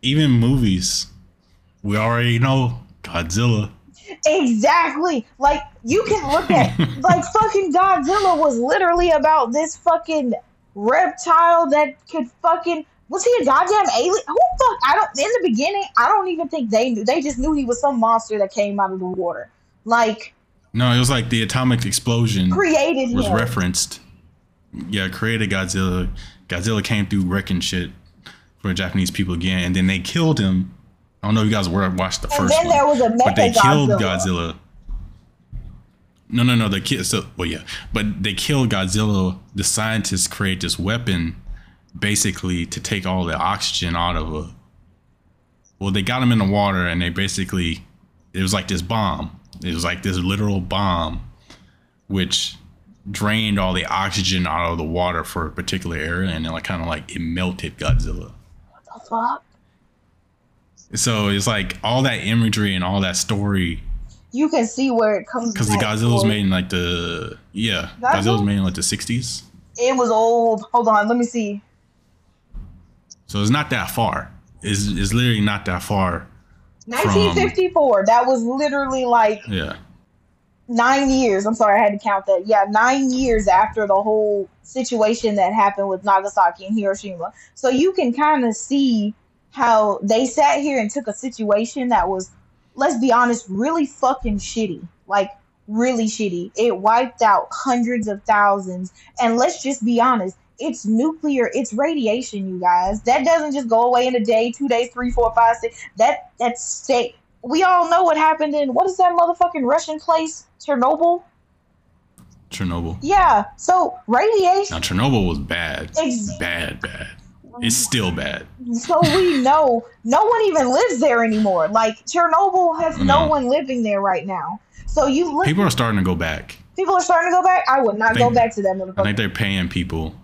even movies, we already know Godzilla.
Exactly. Like you can look at like fucking Godzilla was literally about this fucking reptile that could fucking was he a goddamn alien? Who fuck? I don't. In the beginning, I don't even think they knew. They just knew he was some monster that came out of the water. Like
No, it was like the atomic explosion.
created
was
him.
referenced. Yeah, created Godzilla. Godzilla came through wrecking shit for Japanese people again, and then they killed him. I don't know if you guys were watched the
and
first
then
one,
there was a
but they killed
Godzilla.
No, no, no. They killed. So, well, yeah, but they killed Godzilla. The scientists create this weapon, basically to take all the oxygen out of a. Well, they got him in the water, and they basically, it was like this bomb. It was like this literal bomb, which drained all the oxygen out of the water for a particular area, and then like kind of like it melted Godzilla.
What The fuck?
So it's like all that imagery and all that story
You can see where it comes.
because the Godzilla was made in like the yeah
Godzilla?
Godzilla was made in like the sixties.
It was old. Hold on, let me see.
So it's not that far. It's, it's literally not that far.
1954. That was literally like
Yeah.
nine years. I'm sorry, I had to count that. Yeah, nine years after the whole situation that happened with Nagasaki and Hiroshima. So you can kind of see how they sat here and took a situation that was, let's be honest, really fucking shitty. Like really shitty. It wiped out hundreds of thousands. And let's just be honest, it's nuclear, it's radiation, you guys. That doesn't just go away in a day, two days, three, four, five, six. That that's stay. We all know what happened in what is that motherfucking Russian place? Chernobyl?
Chernobyl.
Yeah. So radiation
Now Chernobyl was bad.
Ex-
Bad, bad. It's still bad.
so we know no one even lives there anymore. Like Chernobyl has no
No.
one living there right now. So you look
People are starting to go back.
people are starting to go back. I would not go back to that
I think they're paying people,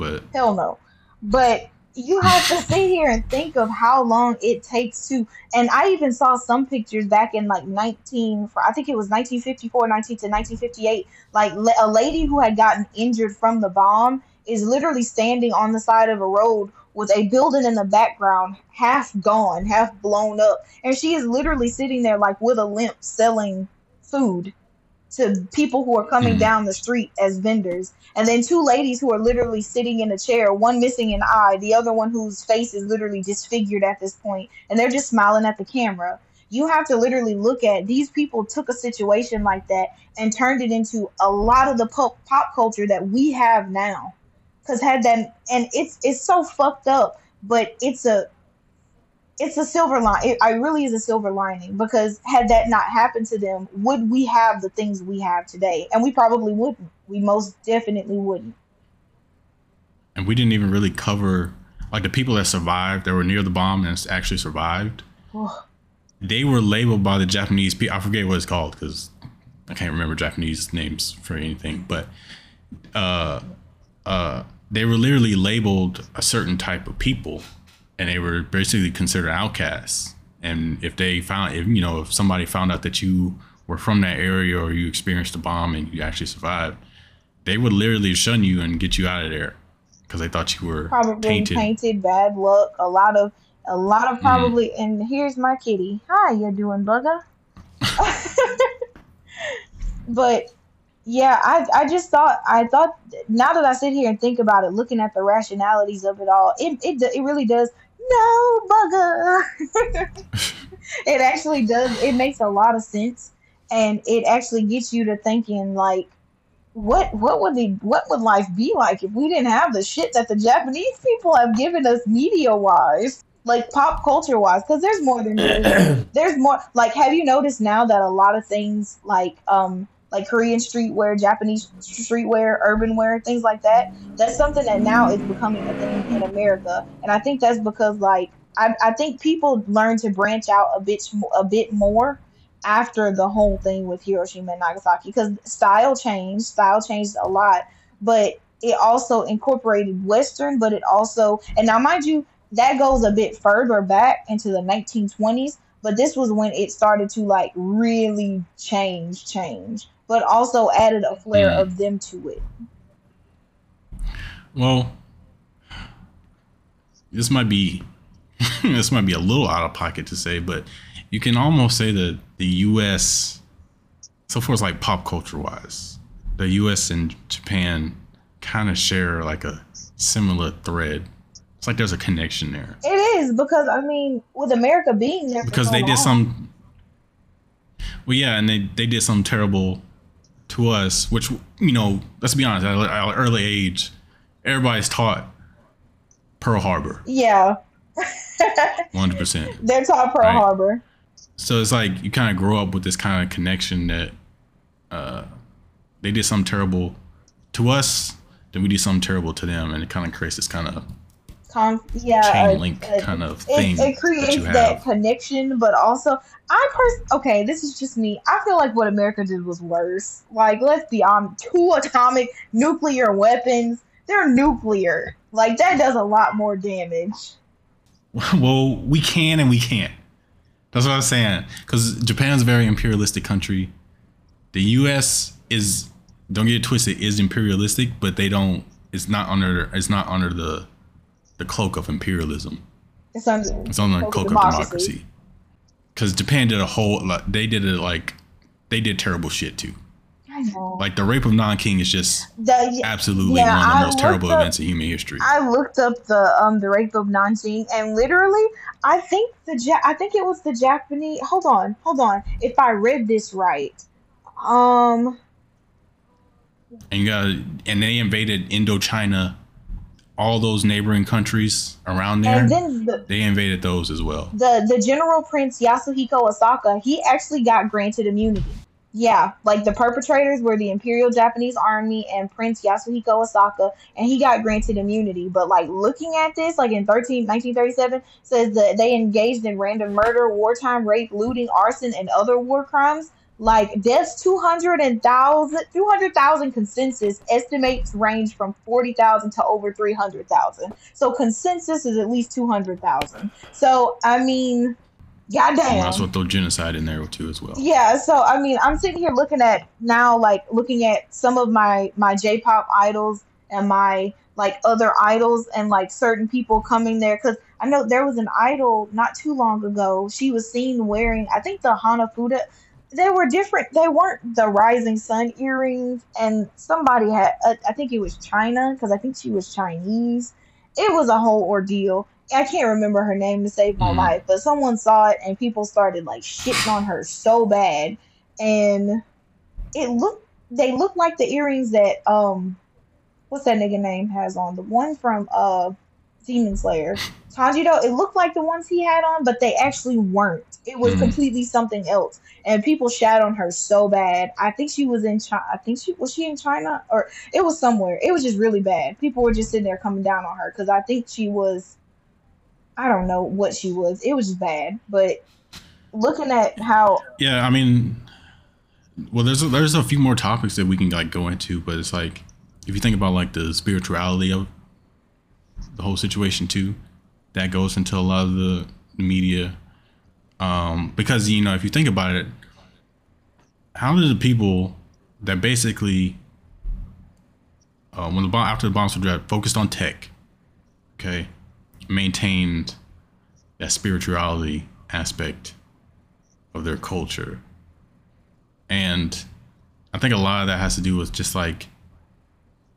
but
Hell no. But you have to sit here and think of how long it takes to. And I even saw some pictures back in like 19, for- I think it was 1954, 19 to 1958. Like a lady who had gotten injured from the bomb is literally standing on the side of a road with a building in the background, half gone, half blown up. And she is literally sitting there like with a limp selling food to people who are coming
Mhm.
down the street as vendors. And then two ladies who are literally sitting in a chair, one missing an eye, the other one whose face is literally disfigured at this point, and they're just smiling at the camera. You have to literally look at these people took a situation like that and turned it into a lot of the pop, pop culture that we have now. Cause had that, and it's it's so fucked up, but it's a it's a silver line. It, I really is a silver lining because had that not happened to them, would we have the things we have today? And we probably wouldn't. We most definitely wouldn't.
and we didn't even really cover like the people that survived that were near the bomb and actually survived. They were labeled by the Japanese people. I forget what it's called because I can't remember Japanese names for anything. But uh, uh, they were literally labeled a certain type of people, and they were basically considered outcasts. And if they found, if you know, if somebody found out that you were from that area or you experienced a bomb and you actually survived, they would literally shun you and get you out of there because they thought you were
Probably
tainted.
painted, bad luck, a lot of a lot of mm. probably and here's my kitty. Hi, you doing bugger? but yeah, I I just thought I thought now that I sit here and think about it, looking at the rationalities of it all, it it it really does no bugger. it actually does. It makes a lot of sense, and it actually gets you to thinking like, what what would the what would life be like if we didn't have the shit that the Japanese people have given us media wise, like pop culture wise? Because there's more than there's more. Like, have you noticed now that a lot of things like um like Korean streetwear, Japanese streetwear, urban wear, things like that. That's something that now is becoming a thing in America, and I think that's because like I, I think people learn to branch out a bit a bit more after the whole thing with Hiroshima and Nagasaki because style changed, style changed a lot, but it also incorporated Western, but it also and now mind you that goes a bit further back into the 1920s but this was when it started to like really change change but also added a flair
Mm.
of them to it
Well, this might be this might be a little out of pocket to say, but you can almost say that the U.S. so far as like pop culture wise, the U.S. and Japan kind of share like a similar thread. It's like there's a connection there
it is because i mean with america being there
because
so
they did some. Well, yeah, and they they did some terrible to us, which you know, let's be honest, at an early age, everybody's taught Pearl Harbor,
yeah
one hundred percent.
they're taught pearl
Right.
harbor
So it's like you kind of grow up with this kind of connection that uh, they did something terrible to us, then we did something terrible to them, and it kind of creates this kind of
Con- yeah
chain
uh,
link
uh,
kind of thing
it, it creates
that
that connection but also i pers- okay this is just me i feel like what america did was worse like let's be honest two atomic nuclear weapons they're nuclear like that does a lot more damage
well, we can and we can't. That's what I'm saying. Because Japan's a very imperialistic country. The U.S. is don't get it twisted is imperialistic, but they don't. It's not under. It's not under the the cloak of imperialism.
it's under,
It's on the
Cloak of democracy.
Because Japan did a whole. Like, they did it like they did terrible shit too.
I know.
Like the rape of Nanking is just
The-
absolutely
Yeah,
one of the
I
most terrible
up-
events in human history.
I looked up the um the rape of Nanjing, and literally, I think the ja- I think it was the Japanese. Hold on, hold on. If I read this right, Um,
and you got and they invaded Indochina, all those neighboring countries around there.
and then the,
they invaded those as well.
the the general prince Yasuhiko Asaka, he actually got granted immunity. Yeah, like the perpetrators were the Imperial Japanese Army and Prince Yasuhiko Asaka, and he got granted immunity. But like looking at this, like in 13, 1937, says that they engaged in random murder, wartime rape, looting, arson, and other war crimes. Like deaths 200,000 200,000 consensus estimates range from 40,000 to over 300,000. So consensus is at least 200,000. So I mean,
I might
goddamn.
as well throw genocide in there too as well.
Yeah, so I mean, I'm sitting here looking at now, like looking at some of my my J-pop idols and my like other idols and like certain people coming there because I know there was an idol not too long ago. She was seen wearing, I think the Hanafuda. They were different. They weren't the Rising Sun earrings, and somebody had. Uh, I think it was China because I think she was Chinese. It was a whole ordeal. I can't remember her name to save my
Mhm.
life, but someone saw it and people started like shitting on her so bad, and it looked. They looked like the earrings that um, what's that nigga name has on the one from uh, Demon Slayer. Tanjiro, it looked like the ones he had on, but they actually weren't. It was
Mhm.
completely something else, and people shat on her so bad. I think she was in China. I think she was she in China or it was somewhere. It was just really bad. People were just sitting there coming down on her because I think she was. I don't know what she was. It was just bad, but looking at how
Yeah, I mean, well, there's a, there's a few more topics that we can like go into, but it's like if you think about like the spirituality of the whole situation too, that goes into a lot of the, media, um, because you know if you think about it, how did the people that basically uh, when the bomb after the bombs were dropped focused on tech, okay, maintained that spirituality aspect of their culture. And I think a lot of that has to do with just like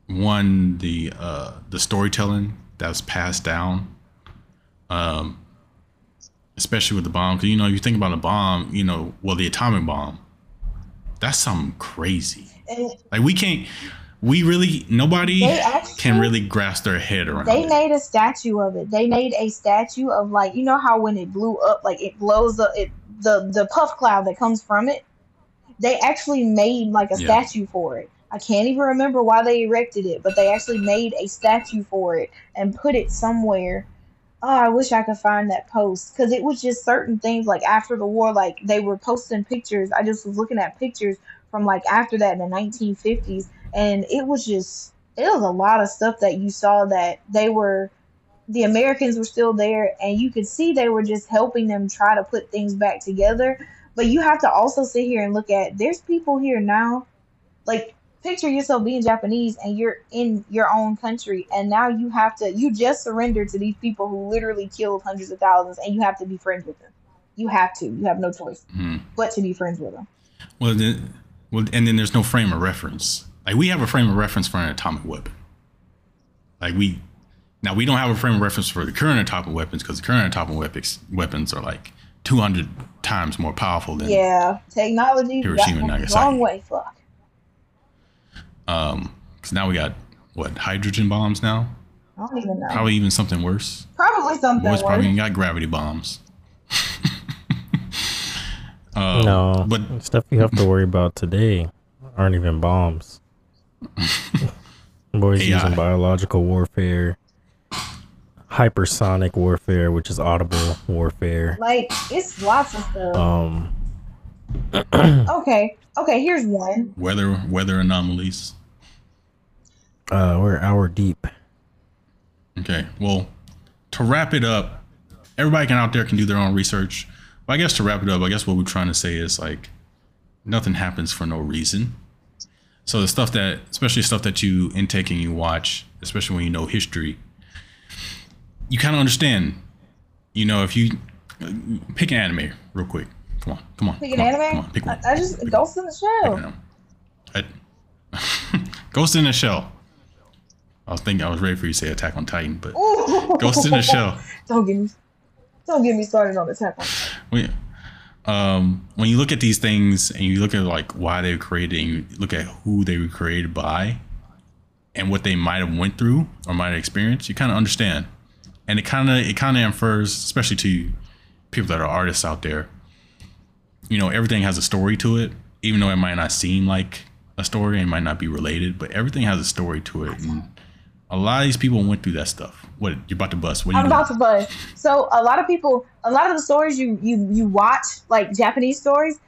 one the uh the storytelling that's passed down um especially with the bomb cuz you know you think about a bomb you know well the atomic bomb that's something crazy like we can't we really nobody
actually-
can really grasp their head around
they
it.
made a statue of it. They made a statue of like you know how when it blew up, like it blows up it the the puff cloud that comes from it. They actually made like a
Yeah.
statue for it. I can't even remember why they erected it, but they actually made a statue for it and put it somewhere. Oh, I wish I could find that post because it was just certain things like after the war, like they were posting pictures. I just was looking at pictures from like after that in the 1950s, and it was just it was a lot of stuff that you saw that they were the Americans were still there and you could see they were just helping them try to put things back together. But you have to also sit here and look at there's people here now, like picture yourself being Japanese and you're in your own country and now you have to you just surrendered to these people who literally killed hundreds of thousands and you have to be friends with them. You have to. You have no choice
Mhm.
but to be friends with them.
Well, then, well, and then there's no frame of reference. Like we have a frame of reference for an atomic weapon. Like we, now we don't have a frame of reference for the current atomic weapons because the current atomic weapons weapons are like 200 times more powerful than.
Yeah, technology
Hiroshima and Nagasaki.
way. Fuck.
Um, because now we got what hydrogen bombs now.
I don't even know.
Probably even something worse.
Probably something
Boys probably even got gravity bombs. uh,
no,
but
stuff you have to worry about today aren't even bombs. Boys
AI.
using biological warfare, hypersonic warfare, which is audible warfare.
Like it's lots of stuff.
Um,
Okay, okay. Here's one.
weather weather anomalies.
uh, we're an hour deep.
Okay. Well, to wrap it up, everybody can out there can do their own research. But I guess to wrap it up, I guess what we're trying to say is like nothing happens for no reason. So the stuff that, especially stuff that you intake and you watch, especially when you know history, you kind of understand. You know, if you pick an anime real quick. Come on, come on.
Pick an
on,
anime.
Come on, pick one.
I, I just Ghost in the Shell.
I- Ghost in the Shell. I was thinking I was ready for you to say Attack on Titan, but
Ooh.
Ghost in the Shell.
Don't get me. Don't get me started on Attack on.
We, um, when you look at these things and you look at like why they were created, and you look at who they were created by, and what they might have went through or might have experienced, you kind of understand, and it kind of it kind of infers, especially to people that are artists out there. You know, everything has a story to it, even though it might not seem like a story and might not be related, but everything has a story to it, and a lot of these people went through that stuff. What you're about to bust? What
I'm
doing?
about to buzz. So a lot of people, a lot of the stories you you you watch, like Japanese stories,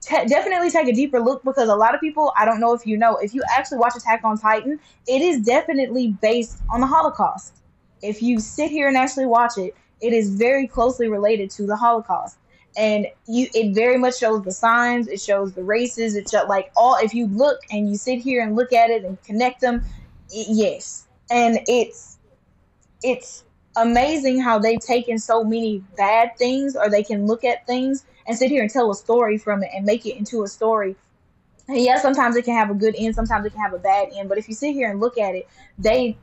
te- definitely take a deeper look because a lot of people, I don't know if you know, if you actually watch Attack on Titan, it is definitely based on the Holocaust. If you sit here and actually watch it, it is very closely related to the Holocaust. And you, it very much shows the signs. It shows the races. It shows like all. If you look and you sit here and look at it and connect them, it, yes, and it's it's amazing how they've taken so many bad things or they can look at things and sit here and tell a story from it and make it into a story and yeah sometimes it can have a good end sometimes it can have a bad end but if you sit here and look at it they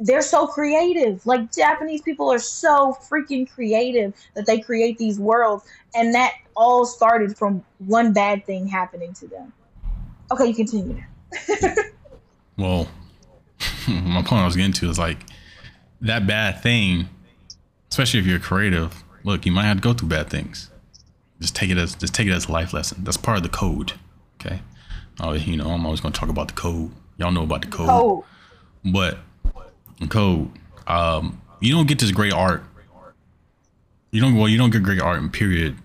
they're so creative like japanese people are so freaking creative that they create these worlds and that all started from one bad thing happening to them okay you continue
Well, my point I was getting to is like that bad thing, especially if you're creative. Look, you might have to go through bad things. Just take it as just take it as a life lesson. That's part of the code. Okay. Oh, you know, I'm always gonna talk about the code. Y'all know about the code.
oh
But code, um, you don't get this great art. You don't well, you don't get great art in period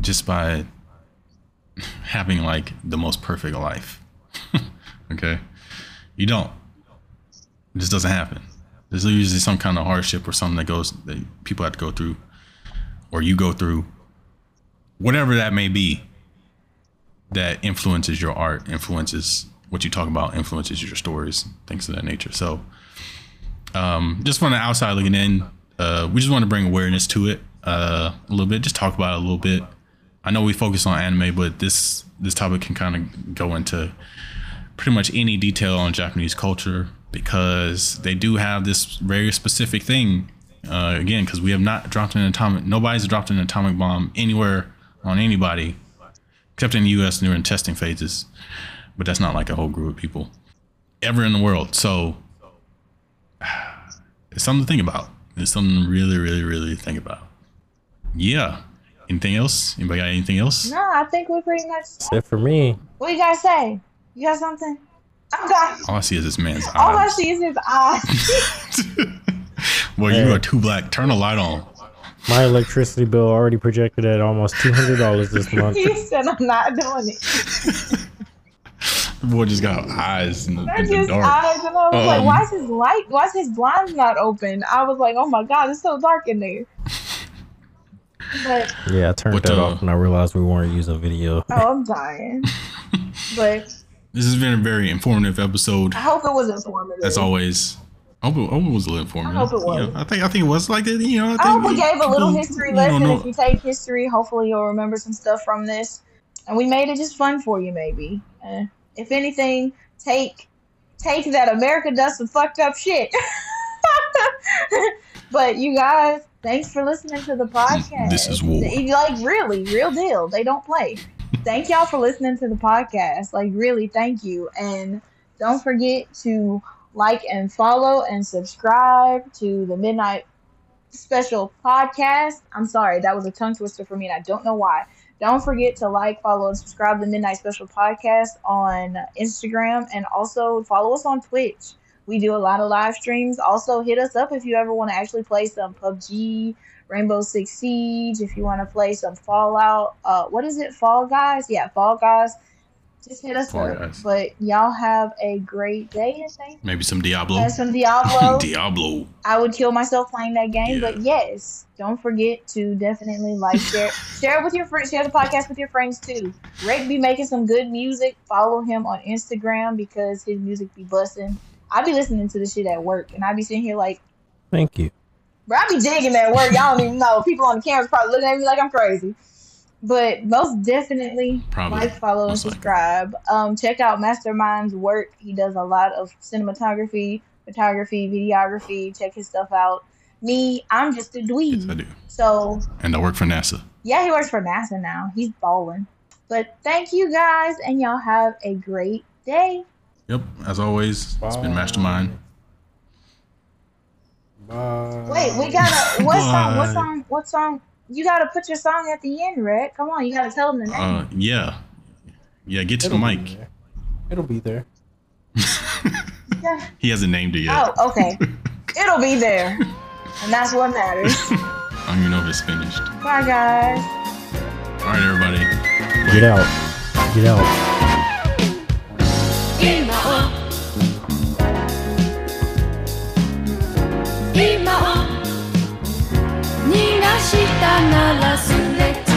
just by having like the most perfect life. okay? You don't. It just doesn't happen. There's usually some kind of hardship or something that goes that people have to go through or you go through. Whatever that may be that influences your art, influences what you talk about, influences your stories, things of that nature. So um, just from the outside looking in, uh, we just want to bring awareness to it uh, a little bit, just talk about it a little bit. I know we focus on anime, but this this topic can kind of go into pretty much any detail on Japanese culture because they do have this very specific thing. Uh, again, because we have not dropped an atomic, nobody's dropped an atomic bomb anywhere on anybody except in the U.S. during testing phases. But that's not like a whole group of people ever in the world. So it's something to think about. It's something to really, really, really think about. Yeah. Anything else? Anybody got anything else?
no i think we're pretty much
That's it for me.
what you guys say you got something i'm got
All I see is this man's eyes.
all i
eyes.
see is his eyes
well, you are too black. Turn a light on.
My electricity bill already projected at almost two hundred dollars this month.
he said i'm not doing it
The boy just got eyes in the, in the dark.
eyes, and I was like,
Um,
"Why is his light? Why is his blinds not open?" I was like, "Oh my god, it's so dark in there." But
Yeah, I turned
What
that
the-
off when I realized we weren't using video.
oh, I'm dying. but
This has been a very informative episode,
I hope it was informative.
as always. I hope it, I hope it was a little informative.
I hope it was.
You know, I think I think it was like that. You know, I, think
I hope we gave a little
people,
history
you know,
lesson.
know-
If you take history, hopefully you'll remember some stuff from this, and we made it just fun for you. Maybe, uh, if anything, take take that America does some fucked up shit. but you guys, thanks for listening to the podcast.
This is war.
Like really, real deal. They don't play. thank y'all for listening to the podcast. Like really, thank you, and don't forget to like and follow and subscribe to the Midnight Special Podcast. I'm sorry, that was a tongue twister for me, and I don't know why. Don't forget to like, follow, and subscribe to the Midnight Special Podcast on Instagram, and also follow us on Twitch. We do a lot of live streams. Also, hit us up if you ever want to actually play some PUBG, Rainbow Six Siege. If you want to play some Fallout, uh, what is it? Fall Guys? Yeah, Fall Guys. Just hit us
Fall
up.
Guys.
But y'all have a great day and thank
Maybe some Diablo.
and some Diablo.
Diablo.
I would kill myself playing that game,
Yeah.
but yes, don't forget to definitely like share share it with your friends, share the podcast with your friends too. Rick be making some good music. Follow him on Instagram because his music be busting. I be listening to the shit at work, and I be sitting here like,
Thank you.
bro, I be digging at work. Y'all don't even know. People on the cameras probably looking at me like I'm crazy. But most definitely
Probably.
like, follow, and
Most likely.
subscribe. Um, check out Mastermind's work. He does a lot of cinematography, photography, videography. Check his stuff out. Me, I'm just a dweeb
Yes, I do.
So
And I work for NASA.
yeah, he works for NASA now. He's balling. But thank you guys, and y'all have a great day.
Yep. As always, it's been Mastermind.
Bye.
Wait, we gotta what song? What song? What song? you gotta put your song at the end, Rick. Come on, you gotta tell them the uh, name.
Uh, yeah, yeah. Get to
It'll
the mic.
Be It'll be there.
he hasn't named it yet.
Oh, okay. It'll be there, and that's what matters.
I don't even know if it's finished.
Bye, guys.
All right, everybody.
Get out. Get out.
Be my. したならすれ